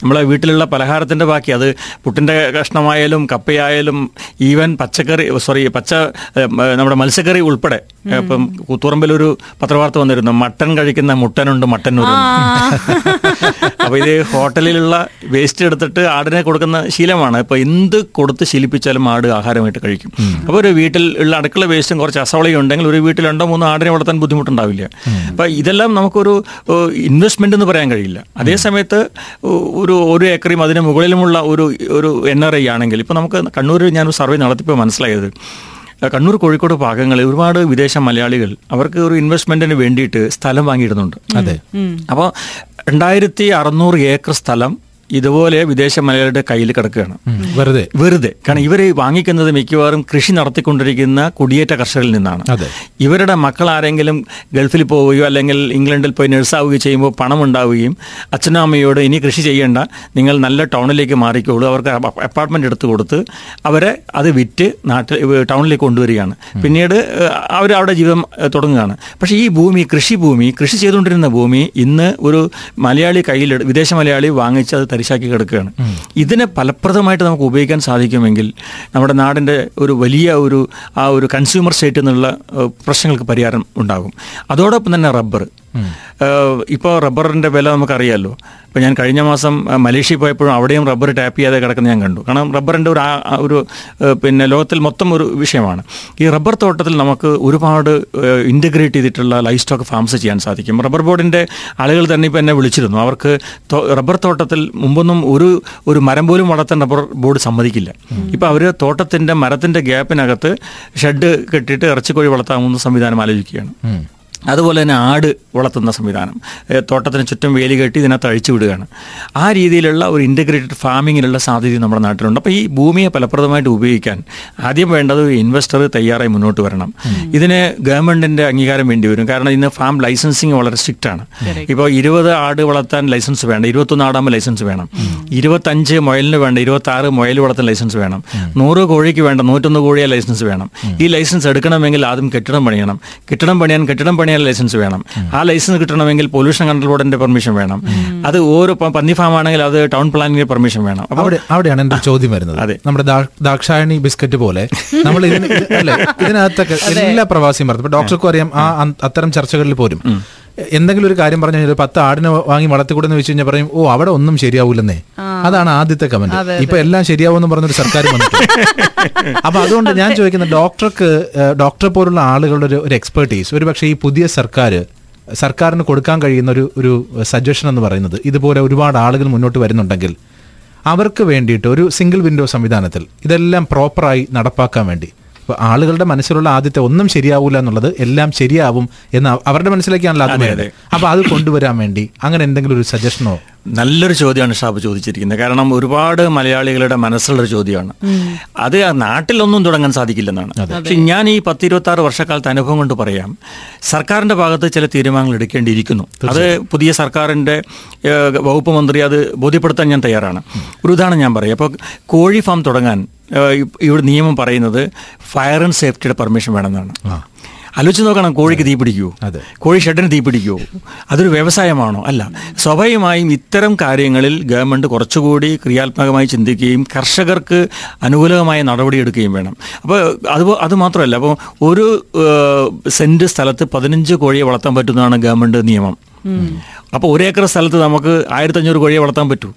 നമ്മളെ വീട്ടിലുള്ള പലഹാരത്തിന്റെ ബാക്കി അത് പുട്ടിന്റെ കഷ്ണമായാലും കപ്പയായാലും ഈവൻ പച്ചക്കറി സോറി പച്ച നമ്മുടെ മത്സ്യക്കറി ഉൾപ്പെടെ ഇപ്പം കൂത്തുറമ്പിലൊരു പത്രവാർത്ത വന്നിരുന്നു മട്ടൻ കഴിക്കുന്ന മുട്ടനുണ്ട് മട്ടന്നൂർ അപ്പൊ ഇത് ഹോട്ടലിലുള്ള വേസ്റ്റ് എടുത്തിട്ട് ആടിനെ കൊടുക്കുന്ന ശീലമാണ്. ഇപ്പൊ എന്ത് കൊടുത്ത് ശീലിപ്പിച്ചാലും ആട് ആഹാരമായിട്ട് കഴിക്കും. അപ്പൊ ഒരു വീട്ടിൽ ഉള്ള അടുക്കള വേസ്റ്റും കുറച്ച് അസവളയും ഉണ്ടെങ്കിൽ ഒരു വീട്ടിൽ രണ്ടോ മൂന്നോ ആടിനെ വളർത്താൻ ബുദ്ധിമുട്ടുണ്ടാവില്ല. അപ്പൊ ഇതെല്ലാം നമുക്കൊരു ഇൻവെസ്റ്റ്മെന്റ് എന്ന് പറയാൻ കഴിയില്ല. അതേ സമയത്ത് ഒരു ഒരു ഏക്കറിയും അതിന് മുകളിലുമുള്ള ഒരു ഒരു എൻ ആർ ഐ ആണെങ്കിൽ ഇപ്പൊ നമുക്ക് കണ്ണൂരിൽ ഞാനൊരു സർവേ നടത്തിയപ്പോൾ മനസ്സിലായത്. കണ്ണൂർ കോഴിക്കോട് ഭാഗങ്ങളിൽ ഒരുപാട് വിദേശ മലയാളികൾ അവർക്ക് ഒരു ഇൻവെസ്റ്റ്മെന്റിന് വേണ്ടിയിട്ട് സ്ഥലം വാങ്ങിയിടുന്നുണ്ട്. അതെ. അപ്പോൾ രണ്ടായിരത്തി അറുന്നൂറ് ഏക്കർ സ്ഥലം ഇതുപോലെ വിദേശ മലയാളികളുടെ കയ്യിൽ കിടക്കുകയാണ്. വെറുതെ. വെറുതെ. കാരണം ഇവരെ വാങ്ങിക്കുന്നത് മിക്കവാറും കൃഷി നടത്തിക്കൊണ്ടിരിക്കുന്ന കുടിയേറ്റ കർഷകരിൽ നിന്നാണ്. ഇവരുടെ മക്കൾ ആരെങ്കിലും ഗൾഫിൽ പോവുകയോ അല്ലെങ്കിൽ ഇംഗ്ലണ്ടിൽ പോയി നഴ്സാവുകയോ ചെയ്യുമ്പോൾ പണം ഉണ്ടാവുകയും അച്ഛനും അമ്മയോട് ഇനി കൃഷി ചെയ്യേണ്ട. നിങ്ങൾ നല്ല ടൗണിലേക്ക് മാറിക്കോളൂ. അവർക്ക് അപ്പാർട്ട്മെന്റ് എടുത്ത് കൊടുത്ത് അവരെ അത് വിറ്റ് നാട്ടിൽ ടൗണിലേക്ക് കൊണ്ടുവരികയാണ്. പിന്നീട് അവർ അവിടെ ജീവിതം തുടങ്ങുകയാണ്. പക്ഷേ ഈ ഭൂമി കൃഷി ഭൂമി കൃഷി ചെയ്തുകൊണ്ടിരുന്ന ഭൂമി ഇന്ന് ഒരു മലയാളി കയ്യിൽ വിദേശ മലയാളി വാങ്ങിച്ച് അത് തരിശാക്കി കിടക്കുകയാണ്. ഇതിനെ ഫലപ്രദമായിട്ട് നമുക്ക് ഉപയോഗിക്കാൻ സാധിക്കുമെങ്കിൽ നമ്മുടെ നാടിന്റെ ഒരു വലിയ ഒരു ആ ഒരു കൺസ്യൂമർ സ്റ്റേറ്റ് എന്നുള്ള പ്രശ്നങ്ങൾക്ക് പരിഹാരം ഉണ്ടാകും. അതോടൊപ്പം തന്നെ റബ്ബർ. ഇപ്പോൾ റബ്ബറിന്റെ വില നമുക്കറിയാമല്ലോ ഇപ്പോൾ ഞാൻ കഴിഞ്ഞ മാസം മലേഷ്യ മലേഷ്യയിൽ പോയപ്പോഴും അവിടെയും റബ്ബർ ടാപ്പ് ചെയ്യാതെ കിടക്കുന്ന ഞാൻ കണ്ടു. കാരണം റബ്ബറിന്റെ ഒരു ഒരു പിന്നെ ലോകത്തിൽ മൊത്തം ഒരു വിഷയമാണ്. ഈ റബ്ബർ തോട്ടത്തിൽ നമുക്ക് ഒരുപാട് ഇന്റഗ്രേറ്റ് ചെയ്തിട്ടുള്ള ലൈഫ് സ്റ്റോക്ക് ഫാംസ് ചെയ്യാൻ സാധിക്കും. റബ്ബർ ബോർഡിന്റെ ആളുകൾ തന്നെ ഇപ്പോൾ എന്നെ വിളിച്ചിരുന്നു. അവർക്ക് റബ്ബർ തോട്ടത്തിൽ മുമ്പൊന്നും ഒരു ഒരു മരം പോലും വളർത്താൻ റബ്ബർ ബോർഡ് സമ്മതിക്കില്ല. ഇപ്പോൾ അവർ തോട്ടത്തിന്റെ മരത്തിന്റെ ഗ്യാപ്പിനകത്ത് ഷെഡ് കെട്ടിയിട്ട് ഇറച്ചിക്കോഴി വളർത്താമെന്ന് സംവിധാനം ആലോചിക്കുകയാണ്. അതുപോലെ തന്നെ ആട് വളർത്തുന്ന സംവിധാനം. തോട്ടത്തിന് ചുറ്റും വേലി കെട്ടി ഇതിനകത്ത് അഴിച്ചു വിടുകയാണ്. ആ രീതിയിലുള്ള ഒരു ഇന്റഗ്രേറ്റഡ് ഫാമിങ്ങിലുള്ള സാധ്യത നമ്മുടെ നാട്ടിലുണ്ട്. അപ്പോൾ ഈ ഭൂമിയെ ഫലപ്രദമായിട്ട് ഉപയോഗിക്കാൻ ആദ്യം വേണ്ടത് ഇൻവെസ്റ്റർ തയ്യാറായി മുന്നോട്ട് വരണം. ഇതിന് ഗവൺമെന്റിന്റെ അംഗീകാരം വേണ്ടി വരും. കാരണം ഇന്ന് ഫാം ലൈസൻസിങ് വളരെ സ്ട്രിക്റ്റ് ആണ്. ഇപ്പോൾ ഇരുപത് ആട് വളർത്താൻ ലൈസൻസ് വേണം. ഇരുപത്തൊന്ന് ആടാകുമ്പോൾ ലൈസൻസ് വേണം. ഇരുപത്തഞ്ച് മുയലിന് വേണ്ട ഇരുപത്തി ആറ് മുയൽ വളർത്താൻ ലൈസൻസ് വേണം. നൂറ് കോഴിക്ക് വേണ്ട നൂറ്റൊന്ന് കോഴിയെ ലൈസൻസ് വേണം. ഈ ലൈസൻസ് എടുക്കണമെങ്കിൽ ആദ്യം കെട്ടിടം പണിയണം. കെട്ടിടം പണിയാൻ കെട്ടിടം പണിയാൻ ലൈസൻസ് വേണം? ആ ലൈസൻസ് കിട്ടണമെങ്കിൽ പൊല്യൂഷൻ കൺട്രോൾ ബോർഡിന്റെ പെർമിഷൻ വേണം. അത് ഓരോ പന്നി ഫാം ആണെങ്കിൽ അത് ടൗൺ പ്ലാനിങ്ങിന് പെർമിഷൻ വേണം. അവിടെ അവിടെയാണ് എന്റെ ചോദ്യം വരുന്നത്. അതെ. നമ്മുടെ ദാക്ഷായണി ബിസ്ക്കറ്റ് പോലെ നമ്മൾ ഇതിന് ഇത് ഇതിനകത്തൊക്കെ എല്ലാ പ്രവാസിയും പറഞ്ഞു ഡോക്ടർക്കും അറിയാം ആ അത്തരം ചർച്ചകളിൽ പോരും എന്തെങ്കിലും ഒരു കാര്യം പറഞ്ഞു കഴിഞ്ഞാൽ പത്ത് ആടിനെ വാങ്ങി വളർത്തിക്കൂടെന്ന് വെച്ച് കഴിഞ്ഞാൽ പറയും ഓ അവിടെ ഒന്നും ശരിയാവൂലെന്നേ അതാണ് ആദ്യത്തെ കമന്റ് ഇപ്പൊ എല്ലാം ശരിയാവുമെന്ന് പറഞ്ഞൊരു സർക്കാർ വന്നിട്ട്. അപ്പൊ അതുകൊണ്ട് ഞാൻ ചോദിക്കുന്നത് ഡോക്ടർക്ക് ഡോക്ടറെ പോലുള്ള ആളുകളുടെ ഒരു ഒരു എക്സ്പെർട്ടീസ് ഒരു പക്ഷേ ഈ പുതിയ സർക്കാർ സർക്കാരിന് കൊടുക്കാൻ കഴിയുന്ന ഒരു ഒരു സജഷൻ എന്ന് പറയുന്നത് ഇതുപോലെ ഒരുപാട് ആളുകൾ മുന്നോട്ട് വരുന്നുണ്ടെങ്കിൽ അവർക്ക് വേണ്ടിയിട്ട് ഒരു സിംഗിൾ വിൻഡോ സംവിധാനത്തിൽ ഇതെല്ലാം പ്രോപ്പറായി നടപ്പാക്കാൻ വേണ്ടി ഇപ്പൊ ആളുകളുടെ മനസ്സിലുള്ള ആദ്യത്തെ ഒന്നും ശരിയാവൂല എന്നുള്ളത് എല്ലാം ശരിയാവും എന്ന് അവരുടെ മനസ്സിലേക്കാണല്ലോ അത് അപ്പോൾ അപ്പൊ അത് കൊണ്ടുവരാൻ വേണ്ടി അങ്ങനെ എന്തെങ്കിലും ഒരു സജഷനോ നല്ലൊരു ചോദ്യമാണ് ഷാബ് ചോദിച്ചിരിക്കുന്നത്. കാരണം ഒരുപാട് മലയാളികളുടെ മനസ്സിലുള്ള ചോദ്യമാണ്. അത് നാട്ടിലൊന്നും തുടങ്ങാൻ സാധിക്കില്ലെന്നാണ്. പക്ഷെ ഞാൻ ഈ പത്തിരുപത്തി ആറ് വർഷക്കാലത്തെ അനുഭവം കൊണ്ട് പറയാം സർക്കാരിന്റെ ഭാഗത്ത് ചില തീരുമാനങ്ങൾ എടുക്കേണ്ടിയിരിക്കുന്നു. അത് പുതിയ സർക്കാരിന്റെ വകുപ്പ് മന്ത്രി അത് ബോധ്യപ്പെടുത്താൻ ഞാൻ തയ്യാറാണ്. ഒരു ഉദാഹരണം ഞാൻ പറയാം. അപ്പോൾ കോഴി ഫാം തുടങ്ങാൻ ഇവിടെ നിയമം പറയുന്നത് ഫയർ ആൻഡ് സേഫ്റ്റിയുടെ പെർമിഷൻ വേണമെന്നാണ്. ആലോചിച്ച് നോക്കണം കോഴിക്ക് തീ പിടിക്കുമോ അതെ. കോഴി ഷെഡിന് തീ പിടിക്കുമോ അതൊരു വ്യവസായമാണോ? അല്ല. സ്വാഭാവികമായും ഇത്തരം കാര്യങ്ങളിൽ ഗവൺമെന്റ് കുറച്ചുകൂടി ക്രിയാത്മകമായി ചിന്തിക്കുകയും കർഷകർക്ക് അനുകൂലമായ നടപടിയെടുക്കുകയും വേണം. അപ്പോൾ അത് അത് മാത്രമല്ല അപ്പോൾ ഒരു സെന്റ് സെന്റ് സ്ഥലത്ത് പതിനഞ്ച് കോഴിയെ വളർത്താൻ പറ്റുന്നതാണ് ഗവൺമെന്റ് നിയമം. അപ്പോൾ ഒരേക്കർ ഏക്കർ സ്ഥലത്ത് നമുക്ക് ആയിരത്തഞ്ഞൂറ് കോഴിയെ വളർത്താൻ പറ്റൂ.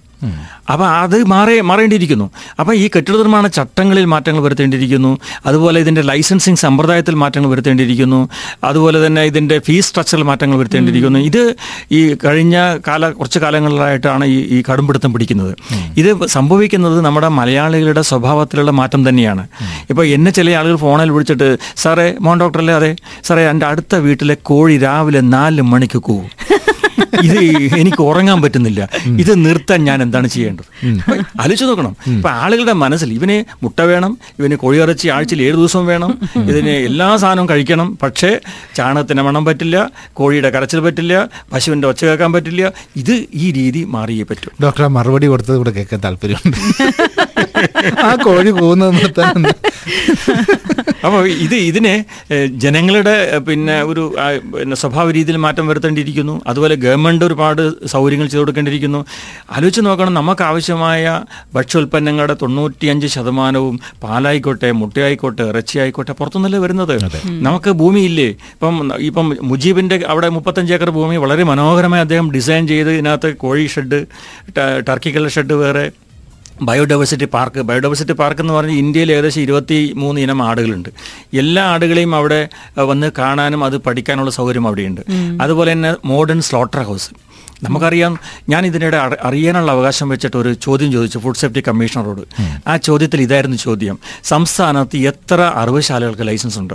അപ്പോൾ അത് മാറേ മാറേണ്ടിയിരിക്കുന്നു. അപ്പോൾ ഈ കെട്ടിട നിർമ്മാണ ചട്ടങ്ങളിൽ മാറ്റങ്ങൾ വരുത്തേണ്ടിയിരിക്കുന്നു. അതുപോലെ ഇതിന്റെ ലൈസൻസിങ് സമ്പ്രദായത്തിൽ മാറ്റങ്ങൾ വരുത്തേണ്ടിയിരിക്കുന്നു. അതുപോലെ തന്നെ ഇതിന്റെ ഫീസ് സ്ട്രക്ചറിൽ മാറ്റങ്ങൾ വരുത്തേണ്ടിയിരിക്കുന്നു. ഇത് ഈ കഴിഞ്ഞ കാല കുറച്ച് കാലങ്ങളിലായിട്ടാണ് ഈ ഈ കടുംപിടുത്തം പിടിക്കുന്നത്. ഇത് സംഭവിക്കുന്നത് നമ്മുടെ മലയാളികളുടെ സ്വഭാവത്തിലുള്ള മാറ്റം തന്നെയാണ്. ഇപ്പോൾ എന്നെ ചില ആളുകൾ ഫോണിൽ വിളിച്ചിട്ട് സാറേ മോൻ ഡോക്ടറല്ലേ? അതെ. സാറേ എന്റെ അടുത്ത വീട്ടിലെ കോഴി രാവിലെ നാല് മണിക്ക് കൂവും. ഇത് എനിക്ക് ഉറങ്ങാൻ പറ്റുന്നില്ല. ഇത് നിർത്താൻ ഞാൻ എന്താണ് ചെയ്യേണ്ടത്? ആലോചിച്ച് നോക്കണം. ഇപ്പൊ ആളുകളുടെ മനസ്സിൽ ഇവന് മുട്ട വേണം ഇവന് കോഴിയിറച്ചി ആഴ്ചയിൽ ഏഴ് ദിവസം വേണം ഇതിന് എല്ലാ സാധനവും കഴിക്കണം. പക്ഷേ ചാണകത്തിന് മണം പറ്റില്ല കോഴിയുടെ കരച്ചിൽ പറ്റില്ല പശുവിന്റെ ഒച്ച കേൾക്കാൻ പറ്റില്ല. ഇത് ഈ രീതി മാറിയേ പറ്റും. ഡോക്ടർ ആ മറുപടി കൊടുത്തത് കൂടെ കേൾക്കാൻ താല്പര്യമുണ്ട്. ആ കോഴി പോകുന്നത് അപ്പൊ അപ്പോൾ ഇത് ഇതിനെ ജനങ്ങളുടെ പിന്നെ ഒരു പിന്നെ സ്വഭാവ രീതിയിൽ മാറ്റം വരുത്തേണ്ടിയിരിക്കുന്നു. അതുപോലെ ഗവൺമെന്റ് ഒരുപാട് സൗകര്യങ്ങൾ ചെയ്തു കൊടുക്കേണ്ടിയിരിക്കുന്നു. ആലോചിച്ച് നോക്കണം നമുക്ക് ആവശ്യമായ ഭക്ഷ്യോൽപ്പന്നങ്ങളുടെ തൊണ്ണൂറ്റിയഞ്ച് ശതമാനവും പാലായിക്കോട്ടെ മുട്ടയായിക്കോട്ടെ ഇറച്ചി ആയിക്കോട്ടെ പുറത്തുനിന്നല്ലേ വരുന്നത്? നമുക്ക് ഭൂമിയില്ലേ? ഇപ്പം ഇപ്പം മുജീബിന്റെ അവിടെ മുപ്പത്തഞ്ച് ഏക്കർ ഭൂമി വളരെ മനോഹരമായി അദ്ദേഹം ഡിസൈൻ ചെയ്ത് ഇതിനകത്ത് കോഴി ഷെഡ് ടർക്കിക്കൽ ഷെഡ് വേറെ. Biodiversity park. ബയോഡൈവേഴ്സിറ്റി പാർക്ക് എന്ന് പറഞ്ഞാൽ ഇന്ത്യയിൽ ഏകദേശം ഇരുപത്തി മൂന്ന് ഇനം ആടുകളുണ്ട്. എല്ലാ ആടുകളെയും അവിടെ വന്ന് കാണാനും അത് പഠിക്കാനുള്ള സൗകര്യം അവിടെയുണ്ട്. അതുപോലെ തന്നെ മോഡേൺ സ്ലോട്ടർ ഹൗസ്. നമുക്കറിയാം ഞാൻ ഇതിനിടെ അറിയാനുള്ള അവകാശം വെച്ചിട്ട് ഒരു ചോദ്യം ചോദിച്ചു ഫുഡ് സേഫ്റ്റി കമ്മീഷണറോട് ആ ചോദ്യത്തിൽ ഇതായിരുന്നു ചോദ്യം. സംസ്ഥാനത്ത് എത്ര അറവുശാലകൾക്ക് ലൈസൻസ് ഉണ്ട്?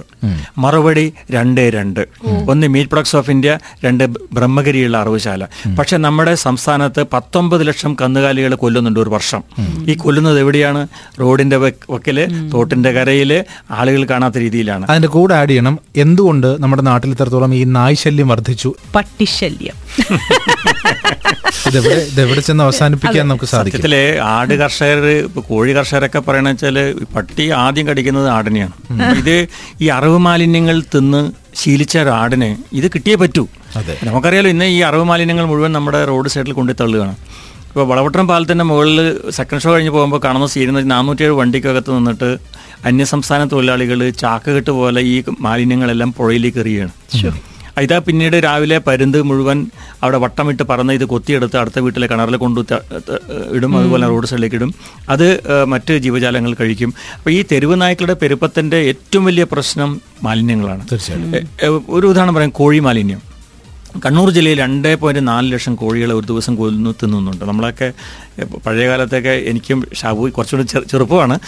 മറുപടി രണ്ട് രണ്ട്. ഒന്ന് മീറ്റ് പ്രൊഡക്ട്സ് ഓഫ് ഇന്ത്യ രണ്ട് ബ്രഹ്മഗിരിയുള്ള ശാല. പക്ഷെ നമ്മുടെ സംസ്ഥാനത്ത് പത്തൊമ്പത് ലക്ഷം കന്നുകാലികൾ കൊല്ലുന്നുണ്ട് ഒരു വർഷം. ഈ കൊല്ലുന്നത് എവിടെയാണ്? റോഡിന്റെ വക്ക് വക്കിൽ തോട്ടിന്റെ കരയിൽ ആളുകൾ കാണാത്ത രീതിയിലാണ്. അതിന്റെ കൂടെ ആഡ് ചെയ്യണം. എന്തുകൊണ്ട് നമ്മുടെ നാട്ടിൽ ഇത്രത്തോളം ഈ നായ്ശല്യം വർദ്ധിച്ചു? പട്ടിശല്യം. ഇതെവിടെ ചെന്ന് അവസാനിപ്പിക്കാൻ നമുക്ക് സാധിക്കും. സത്യത്തിൽ ആട് കർഷകർ ഇപ്പൊ കോഴി കർഷകരൊക്കെ പറയണ വെച്ചാൽ പട്ടി ആദ്യം കടിക്കുന്നത് ആടിനെയാണ്. ഇത് ഈ അറിവ് മാലിന്യങ്ങൾ തിന്ന് ശീലിച്ച ഒരു ആടിനെ ഇത് കിട്ടിയേ പറ്റൂ. നമുക്കറിയാലോ ഇന്ന് ഈ അറിവ് മാലിന്യങ്ങൾ മുഴുവൻ നമ്മുടെ റോഡ് സൈഡിൽ കൊണ്ടു തള്ളുകയാണ്. ഇപ്പോൾ വളവട്ടം പാലത്തിന്റെ മുകളിൽ സെക്കൻഡ് ഷോ കഴിഞ്ഞ് പോകുമ്പോൾ കാണുന്ന സീൻ നാനൂറ്റിയേഴ് വണ്ടിക്കകത്ത് നിന്നിട്ട് അന്യസംസ്ഥാന തൊഴിലാളികൾ ചാക്കുകെട്ട് പോലെ ഈ മാലിന്യങ്ങളെല്ലാം പുഴയിലേക്ക് എറിയുകയാണ്. ഇതാ പിന്നീട് രാവിലെ പരുന്ത് മുഴുവൻ അവിടെ വട്ടമിട്ട് പറന്ന് ഇത് കൊത്തിയെടുത്ത് അടുത്ത വീട്ടിലെ കിണറിൽ കൊണ്ടു ഇടും. അതുപോലെ റോഡ് സൈഡിലേക്ക് ഇടും. അത് മറ്റ് ജീവജാലങ്ങൾ കഴിക്കും. അപ്പോൾ ഈ തെരുവ് നായ്ക്കളുടെ പെരുപ്പത്തിന്റെ ഏറ്റവും വലിയ പ്രശ്നം മാലിന്യങ്ങളാണ്. തീർച്ചയായും എ- എ- ഒരു ഉദാഹരണം പറയാം കോഴി മാലിന്യം കണ്ണൂർ ജില്ലയിൽ രണ്ട് പോയിന്റ് നാല് ലക്ഷം കോഴികളെ ഒരു ദിവസം കൊന്നു തിന്നുന്നുണ്ട്. നമ്മളൊക്കെ പഴയ കാലത്തൊക്കെ എനിക്കും ഷാബു കുറച്ചുകൂടി ചെറു- ചെറുപ്പമാണ്.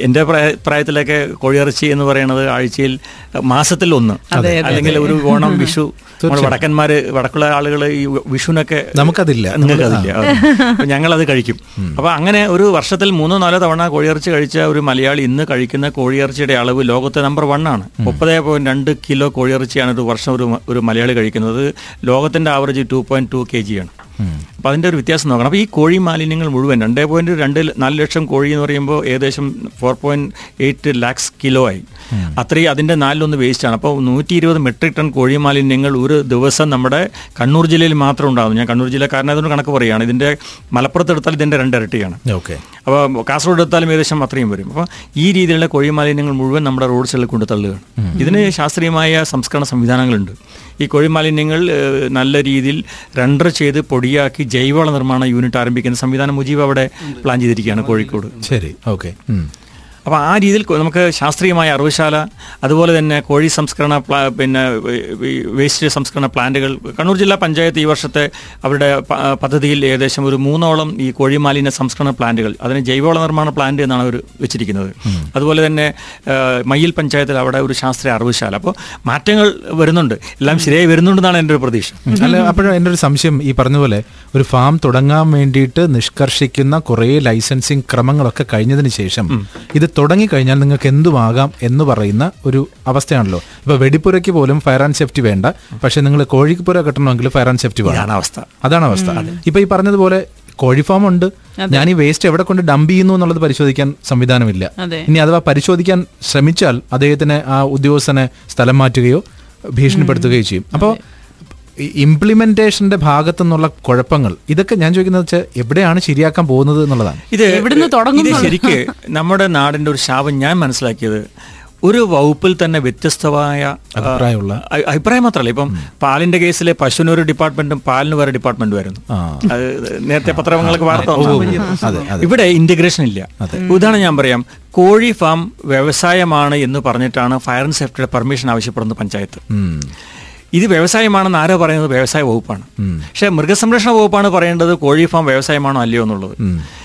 എന്റെ പ്രായ- പ്രായത്തിലൊക്കെ കോഴിയിറച്ചി എന്ന് പറയുന്നത് ആഴ്ചയിൽ മാസത്തിൽ ഒന്ന്. അല്ലെങ്കിൽ ഒരു ഓണം വിഷു നമ്മുടെ വടക്കന്മാര് വടക്കുള്ള ആളുകൾ ഈ വിഷുവിനൊക്കെ നമുക്കതില്ല. നിങ്ങൾക്കതില്ല. അപ്പൊ ഞങ്ങളത് കഴിക്കും. അപ്പൊ അങ്ങനെ ഒരു വർഷത്തിൽ മൂന്നോ നാലോ തവണ കോഴിയിറച്ചി കഴിച്ച ഒരു മലയാളി ഇന്ന് കഴിക്കുന്ന കോഴിയിറച്ചിയുടെ അളവ് ലോകത്തെ നമ്പർ വൺ ആണ്. മുപ്പത് പോയിന്റ് രണ്ട് കിലോ കോഴിയിറച്ചിയാണ് ഒരു വർഷം ഒരു ഒരു മലയാളി കഴിക്കുന്നത്. ലോകത്തിന്റെ average two point two K G ആണ്. അപ്പൊ അതിന്റെ ഒരു വ്യത്യാസം നോക്കണം. അപ്പൊ ഈ കോഴി മാലിന്യങ്ങൾ മുഴുവൻ രണ്ടേ പോയിന്റ് രണ്ട് നാല് ലക്ഷം കോഴി എന്ന് പറയുമ്പോൾ ഏകദേശം four point eight lakhs kilo ആയി. അത്രയും അതിന്റെ നാലിലൊന്ന് വേസ്റ്റ് ആണ്. അപ്പോൾ നൂറ്റി ഇരുപത് മെട്രിക് ടൺ കോഴി മാലിന്യങ്ങൾ ഒരു ദിവസം നമ്മുടെ കണ്ണൂർ ജില്ലയിൽ മാത്രം ഉണ്ടാകുന്നു. ഞാൻ കണ്ണൂർ ജില്ലക്കാരനായതുകൊണ്ട് കണക്ക് പറയുകയാണ്. ഇതിന്റെ മലപ്പുറത്ത് എടുത്താൽ ഇതിന്റെ രണ്ടിരട്ടിയാണ്. ഓക്കെ അപ്പോൾ കാസർഗോഡ് എടുത്താലും ഏകദേശം അത്രയും വരും. അപ്പോൾ ഈ രീതിയിലുള്ള കോഴി മാലിന്യങ്ങൾ മുഴുവൻ നമ്മുടെ റോഡ് സൈഡിൽ കൊണ്ട് തള്ളുകയാണ്. ഇതിന് ശാസ്ത്രീയമായ സംസ്കരണ സംവിധാനങ്ങളുണ്ട്. ഈ കോഴി മാലിന്യങ്ങൾ നല്ല രീതിയിൽ റണ്ടർ ചെയ്ത് പൊടിയാക്കി ജൈവവള നിർമ്മാണ യൂണിറ്റ് ആരംഭിക്കുന്ന സംവിധാനം മുജീബ് അവിടെ പ്ലാൻ ചെയ്തിരിക്കുകയാണ് കോഴിക്കോട്. ശരി ഓക്കെ. അപ്പോൾ ആ രീതിയിൽ നമുക്ക് ശാസ്ത്രീയമായ അറിവുശാല അതുപോലെ തന്നെ കോഴി സംസ്കരണ പ്ലാ പിന്നെ വേസ്റ്റ് സംസ്കരണ പ്ലാന്റുകൾ. കണ്ണൂർ ജില്ലാ പഞ്ചായത്ത് ഈ വർഷത്തെ അവരുടെ പദ്ധതിയിൽ ഏകദേശം ഒരു മൂന്നോളം ഈ കോഴി മാലിന്യ സംസ്കരണ പ്ലാന്റുകൾ അതിന് ജൈവവള നിർമ്മാണ പ്ലാന്റ് എന്നാണ് അവർ വെച്ചിരിക്കുന്നത്. അതുപോലെ തന്നെ മയ്യിൽ പഞ്ചായത്തിൽ അവിടെ ഒരു ശാസ്ത്രീയ അറിവുശാല. അപ്പോൾ മാറ്റങ്ങൾ വരുന്നുണ്ട്. എല്ലാം ശരിയായി വരുന്നുണ്ടെന്നാണ് എന്റെ ഒരു പ്രതീക്ഷ. അല്ല അപ്പോഴും എന്റെ ഒരു സംശയം ഈ പറഞ്ഞ പോലെ ഒരു ഫാം തുടങ്ങാൻ വേണ്ടിയിട്ട് നിഷ്കർഷിക്കുന്ന കുറേ ലൈസൻസിങ് ക്രമങ്ങളൊക്കെ കഴിഞ്ഞതിന് ശേഷം ഇത് തുടങ്ങിക്കഴിഞ്ഞാൽ നിങ്ങൾക്ക് എന്തുമാകാം എന്ന് പറയുന്ന ഒരു അവസ്ഥയാണല്ലോ. ഇപ്പൊ വെടിപ്പുരയ്ക്ക് പോലും ഫയർ ആൻഡ് സേഫ്റ്റി വേണ്ട. പക്ഷെ നിങ്ങൾ കോഴിപ്പുര കെട്ടണമെങ്കിൽ ഫയർ ആൻഡ് സേഫ്റ്റി വേണം. അവസ്ഥ. അതാണ് അവസ്ഥ. ഇപ്പൊ ഈ പറഞ്ഞതുപോലെ കോഴി ഫാം ഉണ്ട്. ഞാൻ ഈ വേസ്റ്റ് എവിടെ കൊണ്ട് ഡംപ് ചെയ്യുന്നു എന്നുള്ളത് പരിശോധിക്കാൻ സംവിധാനമില്ല. ഇനി അഥവാ പരിശോധിക്കാൻ ശ്രമിച്ചാൽ അദ്ദേഹത്തിന് ആ ഉദ്യോഗസ്ഥനെ സ്ഥലം മാറ്റുകയോ ഭീഷണിപ്പെടുത്തുകയോ ചെയ്യും. അപ്പോൾ ഇംപ്ലിമെന്റേഷന്റെ ഭാഗത്തു നിന്നുള്ള കുഴപ്പങ്ങൾ ഇതൊക്കെ ഞാൻ ചോദിക്കുന്നത് വെച്ചാൽ എവിടെയാണ് ശരിയാക്കാൻ പോകുന്നത് എന്നുള്ളതാണ്. ഇത് എവിടുന്ന് തുടങ്ങും ശരിക്ക് നമ്മുടെ നാടിന്റെ ഒരു ശാപം ഞാൻ മനസ്സിലാക്കിയത് ഒരു വകുപ്പിൽ തന്നെ വ്യത്യസ്തമായ അഭിപ്രായമുള്ള അഭിപ്രായം മാത്രമല്ല. ഇപ്പം പാലിന്റെ കേസിലെ പശുവിന് ഒരു ഡിപ്പാർട്ട്മെന്റും പാലിന് വേറെ ഡിപ്പാർട്ട്മെന്റ് വരുന്നു ആ. അത് നേരത്തെ പത്രങ്ങൾക്ക് വാർത്ത വന്നു. അതെ അതെ ഇവിടെ ഇന്റഗ്രേഷൻ ഇല്ല. ഉദാഹരണം ഞാൻ പറയാം. കോഴി ഫാം വ്യവസായമാണ് എന്ന് പറഞ്ഞിട്ടാണ് ഫയർ ആൻഡ് സേഫ്റ്റിയുടെ പെർമിഷൻ ആവശ്യപ്പെടുന്നത് പഞ്ചായത്ത്. ഇത് വ്യവസായമാണെന്ന് ആരോ പറയുന്നത് വ്യവസായ വകുപ്പാണ്. പക്ഷെ മൃഗസംരക്ഷണ വകുപ്പാണ് പറയേണ്ടത് കോഴി ഫാം വ്യവസായമാണോ അല്ലയോ എന്നുള്ളത്.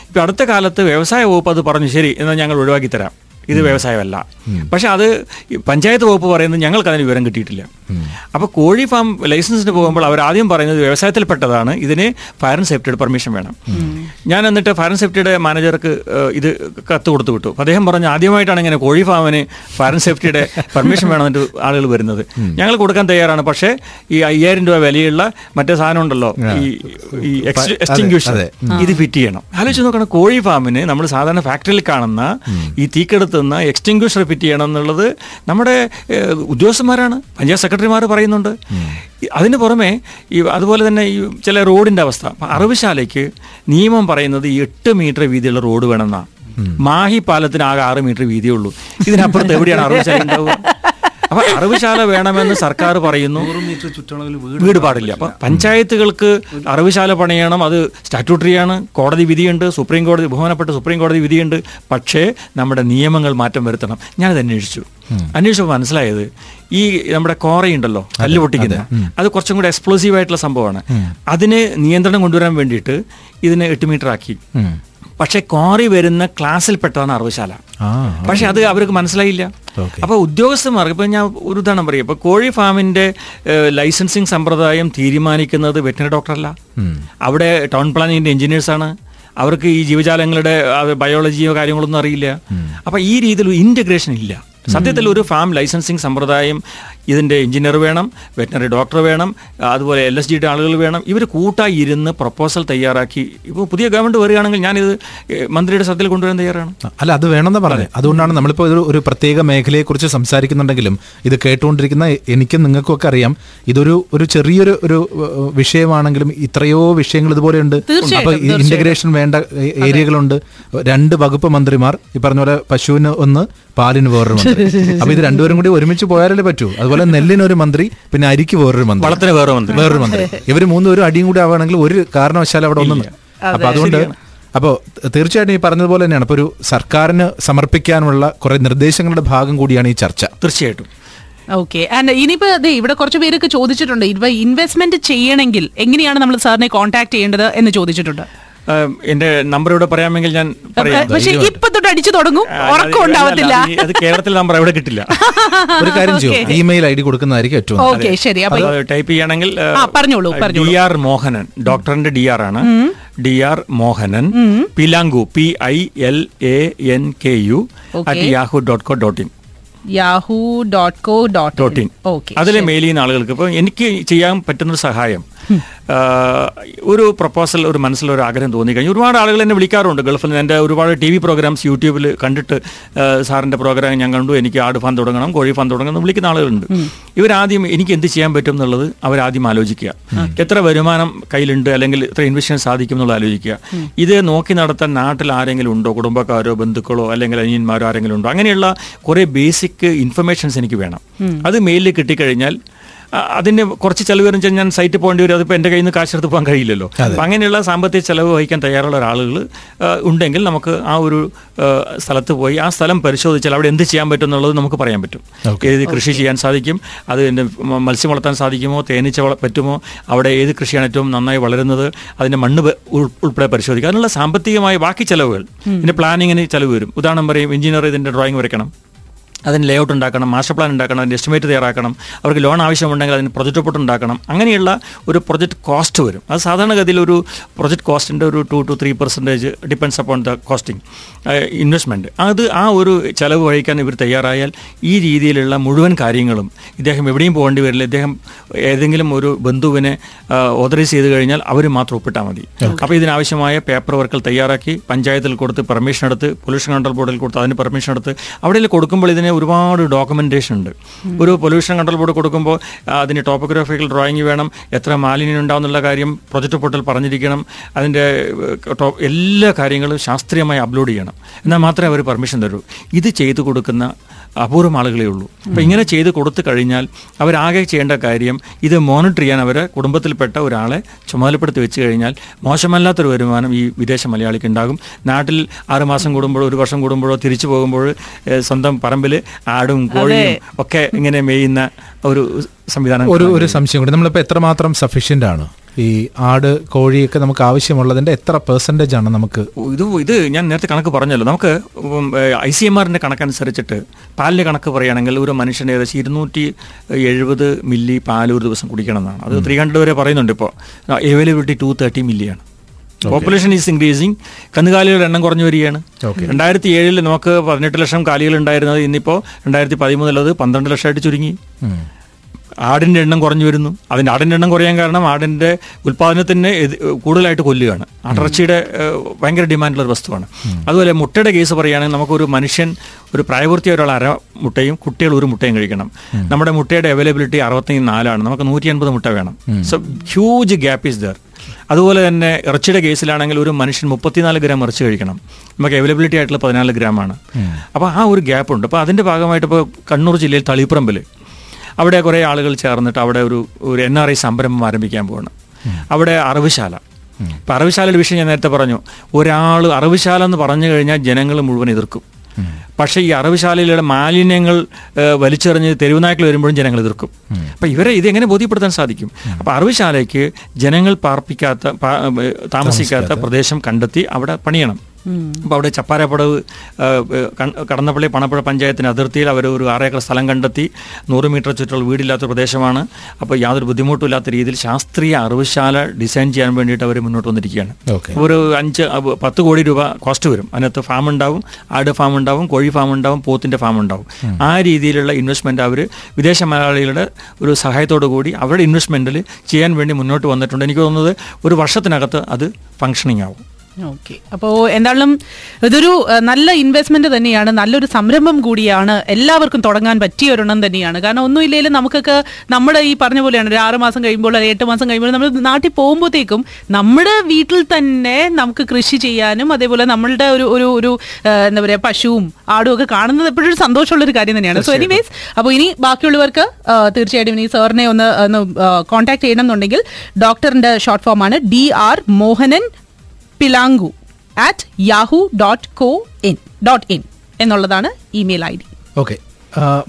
ഇപ്പൊ അടുത്ത കാലത്ത് വ്യവസായ വകുപ്പ് അത് പറഞ്ഞു ശരി എന്നാൽ ഞങ്ങൾ ഒഴിവാക്കി തരാം. ഇത് വ്യവസായമല്ല. പക്ഷെ അത് പഞ്ചായത്ത് വകുപ്പ് പറയുന്നത് ഞങ്ങൾക്ക് അതിന് വിവരം കിട്ടിയിട്ടില്ല. അപ്പോൾ കോഴി ഫാം ലൈസൻസിന് പോകുമ്പോൾ അവർ ആദ്യം പറയുന്നത് വ്യവസായത്തിൽപ്പെട്ടതാണ്. ഇതിന് ഫയർ ആൻഡ് സേഫ്റ്റിയുടെ പെർമിഷൻ വേണം. ഞാൻ എന്നിട്ട് ഫയർ ആൻഡ് സേഫ്റ്റിയുടെ മാനേജർക്ക് ഇത് കത്ത് കൊടുത്തു വിട്ടു. അദ്ദേഹം പറഞ്ഞു ആദ്യമായിട്ടാണ് ഇങ്ങനെ കോഴി ഫാമിന് ഫയർ ആൻഡ് സേഫ്റ്റിയുടെ പെർമിഷൻ വേണമെന്നിട്ട് ആളുകൾ വരുന്നത്. ഞങ്ങൾ കൊടുക്കാൻ തയ്യാറാണ്. പക്ഷേ ഈ അയ്യായിരം രൂപ വിലയുള്ള മറ്റേ സാധനം ഉണ്ടല്ലോ ഈ ഈ ഇത് ഫിറ്റ് ചെയ്യണം. ആലോചിച്ച് നോക്കണം കോഴി ഫാമിന് നമ്മൾ സാധാരണ ഫാക്ടറിയിൽ കാണുന്ന ഈ തീക്കെടുത്തുന്ന എക്സ്റ്റിങ്ക്യൂഷർ ഫിറ്റ് ചെയ്യണം എന്നുള്ളത് നമ്മുടെ ഉദ്യോഗസ്ഥന്മാരാണ് പഞ്ചായത്ത് സെക്രട്ടറിമാർ പറയുന്നുണ്ട്. അതിന് പുറമെ ഈ അതുപോലെ തന്നെ ഈ ചില റോഡിന്റെ അവസ്ഥ. അറവുശാലയ്ക്ക് നിയമം പറയുന്നത് എട്ട് മീറ്റർ വീതിയുള്ള റോഡ് വേണമെന്നാണ് മാഹി പാലത്തിന് ആകെ ആറ് മീറ്റർ വീതിയുള്ളൂ ഇതിനപ്പുറത്ത് എവിടെയാണ് അറവുശാല ഉണ്ടാവുക? അപ്പൊ അറിവുശാല വേണമെന്ന് സർക്കാർ പറയുന്നു. നൂറ് മീറ്റർ ചുറ്റളവിൽ വീട് വീട് പാടില്ല. അപ്പൊ പഞ്ചായത്തുകൾക്ക് അറിവുശാല പണിയണം. അത് സ്റ്റാറ്റ്യൂട്ടറിയാണ് കോടതി വിധിയുണ്ട്. സുപ്രീം കോടതി ബഹുമാനപ്പെട്ട സുപ്രീം കോടതി വിധിയുണ്ട്. പക്ഷേ നമ്മുടെ നിയമങ്ങൾ മാറ്റം വരുത്തണം. ഞാനത് അന്വേഷിച്ചു. അന്വേഷിച്ചപ്പോൾ മനസ്സിലായത് ഈ നമ്മുടെ കോറയുണ്ടല്ലോ കല്ല് പൊട്ടിക്കുന്നത് അത് കുറച്ചും കൂടെ എക്സ്പ്ലോസീവ് ആയിട്ടുള്ള സംഭവമാണ്. അതിന് നിയന്ത്രണം കൊണ്ടുവരാൻ വേണ്ടിയിട്ട് ഇതിനെ എട്ട് മീറ്റർ ആക്കി. പക്ഷെ കോറി വരുന്ന ക്ലാസ്സിൽപ്പെട്ടതാണ് അറിവുശാല. ആ പക്ഷെ അത് അവർക്ക് മനസ്സിലായില്ല. അപ്പോൾ ഉദ്യോഗസ്ഥന്മാർക്ക് ഇപ്പോൾ ഞാൻ ഒരു ഉദാഹരണം പറയും. ഇപ്പോൾ കോഴി ഫാമിന്റെ ഏഹ്, ലൈസൻസിങ് സമ്പ്രദായം തീരുമാനിക്കുന്നത് വെറ്റിനറി ഡോക്ടറല്ല. അവിടെ ടൗൺ പ്ലാനിങ്ങിന്റെ എഞ്ചിനീയേഴ്സാണ് അവർക്ക് ഈ ജീവജാലങ്ങളുടെ ബയോളജിയോ കാര്യങ്ങളൊന്നും അറിയില്ല. അപ്പോൾ ഈ രീതിയിൽ ഇന്റഗ്രേഷൻ ഇന്റഗ്രേഷൻ ഇല്ല. സത്യത്തിൽ ഒരു ഫാം ലൈസൻസിങ് സമ്പ്രദായം ഇതിന്റെ എഞ്ചിനീയർ വേണം വെറ്റിനറി ഡോക്ടർ വേണം അതുപോലെ എൽ എസ് ജിയുടെ ആളുകൾ വേണം. ഇവർ കൂട്ടായി ഇരുന്ന് പ്രപ്പോസൽ തയ്യാറാക്കി. ഇപ്പോൾ പുതിയ ഗവൺമെന്റ് വരികയാണെങ്കിൽ ഞാനിത് മന്ത്രിയുടെ ശ്രദ്ധയിൽ കൊണ്ടുവരാൻ തയ്യാറാണ്. അല്ല അത് വേണമെന്ന് പറഞ്ഞത് അതുകൊണ്ടാണ് നമ്മളിപ്പോൾ ഒരു ഒരു പ്രത്യേക മേഖലയെക്കുറിച്ച് സംസാരിക്കുന്നുണ്ടെങ്കിലും ഇത് കേട്ടുകൊണ്ടിരിക്കുന്ന എനിക്കും നിങ്ങൾക്കും ഒക്കെ അറിയാം. ഇതൊരു ഒരു ചെറിയൊരു ഒരു വിഷയമാണെങ്കിലും ഇത്രയോ വിഷയങ്ങൾ ഇതുപോലെയുണ്ട് അപ്പോൾ ഇന്റഗ്രേഷൻ ഇന്റഗ്രേഷൻ വേണ്ട ഏരിയകളുണ്ട്. രണ്ട് വകുപ്പ് മന്ത്രിമാർ ഈ പറഞ്ഞ പോലെ പശുവിന് ഒന്ന് പാലിന് വേറൊരു മന്ത്രി. അപ്പൊ ഇത് രണ്ടുപേരും കൂടി ഒരുമിച്ച് പോയാലേ പറ്റൂ. അതുപോലെ നെല്ലിന് ഒരു മന്ത്രി പിന്നെ അരിക്ക് വേറൊരു മന്ത്രി. വളത്തിന് വേറൊരു മന്ത്രി. വേറൊരു മന്ത്രി. ഇവർ മൂന്നുപേരും അടിയും കൂടി ആവുകയാണെങ്കിൽ ഒരു കാരണവശാലും അവിടെ ഒന്നും അപ്പൊ അതുകൊണ്ട് അപ്പോൾ തീർച്ചയായിട്ടും ഈ പറഞ്ഞതുപോലെ തന്നെയാണ്. ഇപ്പൊ ഒരു സർക്കാരിന് സമർപ്പിക്കാനുള്ള കുറെ നിർദ്ദേശങ്ങളുടെ ഭാഗം കൂടിയാണ് ഈ ചർച്ച. തീർച്ചയായിട്ടും. ഓക്കെ. ആൻഡ് ഇനിയിപ്പോ ദേ ഇവിടെ കുറച്ച് പേരൊക്കെ ചോദിച്ചിട്ടുണ്ട്. ഇപ്പൊ ഇൻവെസ്റ്റ്മെന്റ് ചെയ്യണമെങ്കിൽ എങ്ങനെയാണ് നമ്മൾ സാറിനെ കോൺടാക്ട് ചെയ്യേണ്ടത് എന്ന് ചോദിച്ചിട്ടുണ്ട്? എന്റെ നമ്പർ ഇവിടെ പറയാമെങ്കിൽ ഞാൻ പറയാം. പക്ഷെ ഇപ്പൊ തൊട്ട് അടിച്ചു തുടങ്ങും. ഉറക്കം ഉണ്ടാവത്തില്ല. അത് കേരളത്തിൽ നമ്പർ എവിടെ കിട്ടില്ല. ഒരു കാര്യം ചെയ്യും. ഇമെയിൽ ഐ ഡി കൊടുക്കുന്നതായിരിക്കും ഏറ്റവും. ഓക്കെ ശരി. ടൈപ്പ് ചെയ്യണമെങ്കിൽ ആ, പറഞ്ഞോളൂ. D R Mohanan. ഡോക്ടറിന്റെ ഡി ആർ ആണ്. D R Mohanan. Pilanku. P I L A N K U at Yahoo dot co dot in Yahoo dot co dot dot in അതിലെ mail ചെയ്യുന്ന ആളുകൾക്ക് ഇപ്പൊ എനിക്ക് ചെയ്യാൻ പറ്റുന്ന സഹായം. ഒരു പ്രപ്പോസൽ ഒരു മനസ്സിൽ ഒരു ആഗ്രഹം തോന്നി കഴിഞ്ഞു ഒരുപാട് ആളുകൾ എന്നെ വിളിക്കാറുണ്ട് ഗൾഫിൽ നിന്ന്. എന്റെ ഒരുപാട് ടി വി പ്രോഗ്രാംസ് യൂട്യൂബിൽ കണ്ടിട്ട് സാറിന്റെ പ്രോഗ്രാം ഞാൻ കണ്ടു. എനിക്ക് ആട് ഫാൻ തുടങ്ങണം കോഴി ഫാൻ തുടങ്ങണം എന്ന് വിളിക്കുന്ന ആളുകളുണ്ട്. ഇവരാദ്യം എനിക്ക് എന്ത് ചെയ്യാൻ പറ്റും എന്നുള്ളത് അവരാദ്യം ആലോചിക്കുക. എത്ര വരുമാനം കയ്യിലുണ്ട് അല്ലെങ്കിൽ എത്ര ഇൻവെസ്റ്റ് സാധിക്കും എന്നുള്ളത് ആലോചിക്കുക. ഇത് നോക്കി നടത്താൻ നാട്ടിൽ ആരെങ്കിലും ഉണ്ടോ? കുടുംബക്കാരോ ബന്ധുക്കളോ അല്ലെങ്കിൽ അനിയന്മാരോ ആരെങ്കിലും ഉണ്ടോ? അങ്ങനെയുള്ള കുറേ ബേസിക് ഇൻഫർമേഷൻസ് എനിക്ക് വേണം. അത് മെയിലിൽ കിട്ടിക്കഴിഞ്ഞാൽ അതിന് കുറച്ച് ചെലവ് വരും വെച്ചാൽ ഞാൻ സൈറ്റിൽ പോകേണ്ടി വരും. അതിപ്പോൾ എന്റെ കയ്യിൽ നിന്ന് കാശെടുത്ത് പോകാൻ കഴിയില്ലല്ലോ. അപ്പം അങ്ങനെയുള്ള സാമ്പത്തിക ചെലവ് വഹിക്കാൻ തയ്യാറുള്ള ഒരാളുകൾ ഉണ്ടെങ്കിൽ നമുക്ക് ആ ഒരു സ്ഥലത്ത് പോയി ആ സ്ഥലം പരിശോധിച്ചാൽ അവിടെ എന്ത് ചെയ്യാൻ പറ്റും എന്നുള്ളത് നമുക്ക് പറയാൻ പറ്റും. ഏത് കൃഷി ചെയ്യാൻ സാധിക്കും അത് എന്റെ മത്സ്യം വളർത്താൻ സാധിക്കുമോ തേനീച്ച വള പറ്റുമോ അവിടെ ഏത് കൃഷിയാണ് ഏറ്റവും നന്നായി വളരുന്നത് അതിന്റെ മണ്ണ് ഉൾപ്പെടെ പരിശോധിക്കുക. അതിനുള്ള സാമ്പത്തികമായ ബാക്കി ചിലവുകൾ. ഇതിന്റെ പ്ലാനിങ്ങിന് ചെലവ് വരും. ഉദാഹരണം പറയും എഞ്ചിനീയർ ഇതിന്റെ ഡ്രോയിങ് വരയ്ക്കണം. അതിന് ലേഔട്ട് ഉണ്ടാക്കണം മാസ്റ്റർ പ്ലാൻ ഉണ്ടാക്കണം അതിന്റെ എസ്റ്റിമേറ്റ് തയ്യാറാക്കണം അവർക്ക് ലോൺ ആവശ്യമുണ്ടെങ്കിൽ അതിന് പ്രൊജക്റ്റ് റിപ്പോർട്ട് ഉണ്ടാക്കണം. അങ്ങനെയുള്ള ഒരു പ്രൊജക്റ്റ് കോസ്റ്റ് വരും. അത് സാധാരണഗതിയിൽ ഒരു പ്രൊജക്റ്റ് കോസ്റ്റിന്റെ ഒരു two two three percentage depends upon the costing investment അത് ആ ഒരു ചെലവ് വഹിക്കാൻ ഇവർ തയ്യാറായാൽ ഈ രീതിയിലുള്ള മുഴുവൻ കാര്യങ്ങളും ഇദ്ദേഹം എവിടെയും പോകേണ്ടി വരില്ല. ഇദ്ദേഹം ഏതെങ്കിലും ഒരു ബന്ധുവിനെ ഓതറൈസ് ചെയ്ത് കഴിഞ്ഞാൽ അവർ മാത്രം ഒപ്പിട്ടാൽ മതി. അപ്പോൾ ഇതിനാവശ്യമായ പേപ്പർ വർക്കുകൾ തയ്യാറാക്കി പഞ്ചായത്തിൽ കൊടുത്ത് പെർമിഷൻ എടുത്ത് പൊല്യൂഷൻ കൺട്രോൾ ബോർഡിൽ കൊടുത്ത് അതിന് പെർമിഷൻ എടുത്ത് അവിടെ കൊടുക്കുമ്പോൾ ഇതിന് ഒരുപാട് ഡോക്യുമെന്റേഷൻ ഉണ്ട്. ഒരു പൊല്യൂഷൻ കൺട്രോൾ ബോർഡ് കൊടുക്കുമ്പോൾ അതിന് ടോപ്പോഗ്രാഫിക്കൽ ഡ്രോയിങ് വേണം എത്ര മാലിന്യം ഉണ്ടാവുന്നുള്ള കാര്യം പ്രൊജക്ട് പോർട്ടൽ പറഞ്ഞിരിക്കണം അതിന്റെ എല്ലാ കാര്യങ്ങളും ശാസ്ത്രീയമായി അപ്ലോഡ് ചെയ്യണം. എന്നാൽ മാത്രമേ അവർ പെർമിഷൻ തരൂ. ഇത് ചെയ്തു കൊടുക്കുന്ന അപൂർവം ആളുകളേ ഉള്ളൂ. അപ്പം ഇങ്ങനെ ചെയ്ത് കൊടുത്തു കഴിഞ്ഞാൽ അവരാകെ ചെയ്യേണ്ട കാര്യം ഇത് മോണിറ്റർ ചെയ്യാൻ അവരെ കുടുംബത്തിൽപ്പെട്ട ഒരാളെ ചുമതലപ്പെടുത്തി വെച്ച് കഴിഞ്ഞാൽ മോശമല്ലാത്തൊരു വരുമാനം ഈ വിദേശ മലയാളിക്ക് ഉണ്ടാകും. നാട്ടിൽ ആറുമാസം കൂടുമ്പോഴോ ഒരു വർഷം കൂടുമ്പോഴോ തിരിച്ചു പോകുമ്പോൾ സ്വന്തം പറമ്പിൽ ആടും കോഴിയും ഒക്കെ ഇങ്ങനെ മേയുന്ന ഒരു സംവിധാനം ഒരു ഒരു സംശയം കൂടി. നമ്മളിപ്പോൾ എത്രമാത്രം സഫീഷ്യന്റ് ആണ്? ഈ ആട് കോഴിയൊക്കെ നമുക്ക് ആവശ്യമുള്ളതിന്റെ എത്ര പെർസെന്റേജ് ആണ് നമുക്ക്? ഇത് ഇത് ഞാൻ നേരത്തെ കണക്ക് പറഞ്ഞല്ലോ. നമുക്ക് ഐ സി എം ആറിന്റെ കണക്കനുസരിച്ചിട്ട് പാലിന്റെ കണക്ക് പറയുകയാണെങ്കിൽ ഒരു മനുഷ്യന് ഏകദേശം ഇരുന്നൂറ്റി എഴുപത് മില്ലി പാൽ ഒരു ദിവസം കുടിക്കണം എന്നാണ് അത് ത്രീ ഹൺഡ്രഡ് വരെ പറയുന്നുണ്ട് ഇപ്പോൾ അവൈലബിലിറ്റി ടു തേർട്ടി മില്ലിയാണ് പോപ്പുലേഷൻ ഈസ് ഇൻക്രീസിങ് കന്നുകാലികളുടെ എണ്ണം കുറഞ്ഞു വരികയാണ്. രണ്ടായിരത്തി ഏഴിൽ നമുക്ക് പതിനെട്ട് ലക്ഷം കാലികൾ ഉണ്ടായിരുന്നത്. ഇന്നിപ്പോൾ രണ്ടായിരത്തി പതിമൂന്നിലത് പന്ത്രണ്ട് ലക്ഷമായിട്ട് ചുരുങ്ങി. ആടിന്റെ എണ്ണം കുറഞ്ഞു വരുന്നു. അതിന്റെ ആടിന്റെ എണ്ണം കുറയാൻ കാരണം ആടിന്റെ ഉൽപ്പാദനത്തിന് കൂടുതലായിട്ട് കൊല്ലുകയാണ്. അടർച്ചയുടെ ഭയങ്കര ഡിമാൻഡുള്ള ഒരു വസ്തുവാണ്. അതുപോലെ മുട്ടയുടെ കേസ് പറയുകയാണെങ്കിൽ നമുക്കൊരു മനുഷ്യൻ ഒരു പ്രായപൂർത്തിയായ ഒരാൾ അര മുട്ടയും കുട്ടികൾ ഒരു മുട്ടയും കഴിക്കണം. നമ്മുടെ മുട്ടയുടെ അവൈലബിലിറ്റി അറുപത്തി നാലാണ് നമുക്ക് നൂറ്റി അൻപത് മുട്ട വേണം. So huge gap is there അതുപോലെ തന്നെ ഇറച്ചിയുടെ കേസിലാണെങ്കിൽ ഒരു മനുഷ്യൻ മുപ്പത്തിനാല് ഗ്രാം ഇറച്ചി കഴിക്കണം. നമുക്ക് അവൈലബിലിറ്റി ആയിട്ടുള്ള പതിനാല് ഗ്രാമാണ്. അപ്പോൾ ആ ഒരു ഗ്യാപ്പ് ഉണ്ട്. അപ്പോൾ അതിന്റെ ഭാഗമായിട്ട് ഇപ്പോൾ കണ്ണൂർ ജില്ലയിൽ തളിപ്പറമ്പിൽ അവിടെ കുറേ ആളുകൾ ചേർന്നിട്ട് അവിടെ ഒരു ഒരു എൻ ആർ ഐ സംരംഭം ആരംഭിക്കാൻ പോവാണ്. അവിടെ അറിവുശാല. ഇപ്പം അറിവുശാലയുടെ വിഷയം ഞാൻ നേരത്തെ പറഞ്ഞു. ഒരാൾ അറിവുശാല എന്ന് പറഞ്ഞു കഴിഞ്ഞാൽ ജനങ്ങൾ മുഴുവൻ എതിർക്കും. പക്ഷേ ഈ അറവുശാലയിലുള്ള മാലിന്യങ്ങൾ വലിച്ചെറിഞ്ഞ് തെരുവുനായ്ക്കൾ വരുമ്പോഴും ജനങ്ങൾ എതിർക്കും. അപ്പം ഇവരെ ഇത് എങ്ങനെ ബോധ്യപ്പെടുത്താൻ സാധിക്കും? അപ്പം അറിവുശാലയ്ക്ക് ജനങ്ങൾ പാർപ്പിക്കാത്ത താമസിക്കാത്ത. പ്രദേശം കണ്ടെത്തി അവിടെ പണിയണം. അപ്പോൾ അവിടെ ചപ്പാരപ്പടവ് കടന്നപ്പള്ളി പണപ്പുഴ പഞ്ചായത്തിന് അതിർത്തിയിൽ അവർ ഒരു ആറേക്കർ സ്ഥലം കണ്ടെത്തി. നൂറ് മീറ്റർ ചുറ്റുള്ള വീടില്ലാത്ത പ്രദേശമാണ്. അപ്പോൾ യാതൊരു ബുദ്ധിമുട്ടുമില്ലാത്ത രീതിയിൽ ശാസ്ത്രീയ അറിവുശാല ഡിസൈൻ ചെയ്യാൻ വേണ്ടിയിട്ട് അവർ മുന്നോട്ട് വന്നിരിക്കുകയാണ്. ഒരു അഞ്ച് പത്ത് കോടി രൂപ കോസ്റ്റ് വരും. അതിനകത്ത് ഫാം ഉണ്ടാവും ആട് ഫാം ഉണ്ടാവും കോഴി ഫാം ഉണ്ടാവും പോത്തിന്റെ ഫാം ഉണ്ടാവും. ആ രീതിയിലുള്ള ഇൻവെസ്റ്റ്മെന്റ് അവർ വിദേശ മലയാളികളുടെ ഒരു സഹായത്തോടു കൂടി അവരുടെ ഇൻവെസ്റ്റ്മെന്റിൽ ചെയ്യാൻ വേണ്ടി മുന്നോട്ട് വന്നിട്ടുണ്ട്. എനിക്ക് തോന്നുന്നത് ഒരു വർഷത്തിനകത്ത് അത് ഫങ്ഷനിങ് ആവും. ഓക്കെ അപ്പോൾ എന്തായാലും ഇതൊരു നല്ല ഇൻവെസ്റ്റ്മെന്റ് തന്നെയാണ് നല്ലൊരു സംരംഭം കൂടിയാണ് എല്ലാവർക്കും തുടങ്ങാൻ പറ്റിയ ഒരെണ്ണം തന്നെയാണ്. കാരണം ഒന്നുമില്ലെങ്കിലും നമുക്കൊക്കെ നമ്മുടെ ഈ പറഞ്ഞ പോലെയാണ് ഒരു ആറ് മാസം കഴിയുമ്പോൾ അല്ലെങ്കിൽ എട്ട് മാസം കഴിയുമ്പോൾ നമ്മൾ നാട്ടിൽ പോകുമ്പോഴത്തേക്കും നമ്മുടെ വീട്ടിൽ തന്നെ നമുക്ക് കൃഷി ചെയ്യാനും അതേപോലെ നമ്മളുടെ ഒരു ഒരു ഒരു എന്താ പറയുക പശുവും ആടും ഒക്കെ കാണുന്നത് എപ്പോഴും ഒരു സന്തോഷമുള്ള ഒരു കാര്യം തന്നെയാണ്. സോ എനിവേസ് അപ്പോൾ ഇനി ബാക്കിയുള്ളവർക്ക് തീർച്ചയായിട്ടും ഇനി സാറിനെ ഒന്ന് ഒന്ന് കോൺടാക്ട് ചെയ്യണം എന്നുണ്ടെങ്കിൽ ഡോക്ടറിന്റെ ഷോർട്ട് ഫോമാണ് D R Mohanan Pilanku at Yahoo dot co in dot in എന്നുള്ളതാണ് email I D okay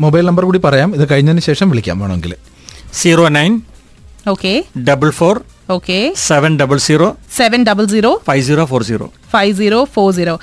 mobile number കൂടി പറയാം. ഇത് കഴിഞ്ഞതിന് ശേഷം വിളിക്കാം വേണമെങ്കിൽ. Zero nine okay double four okay seven double zero seven double zero five zero four zero five zero four zero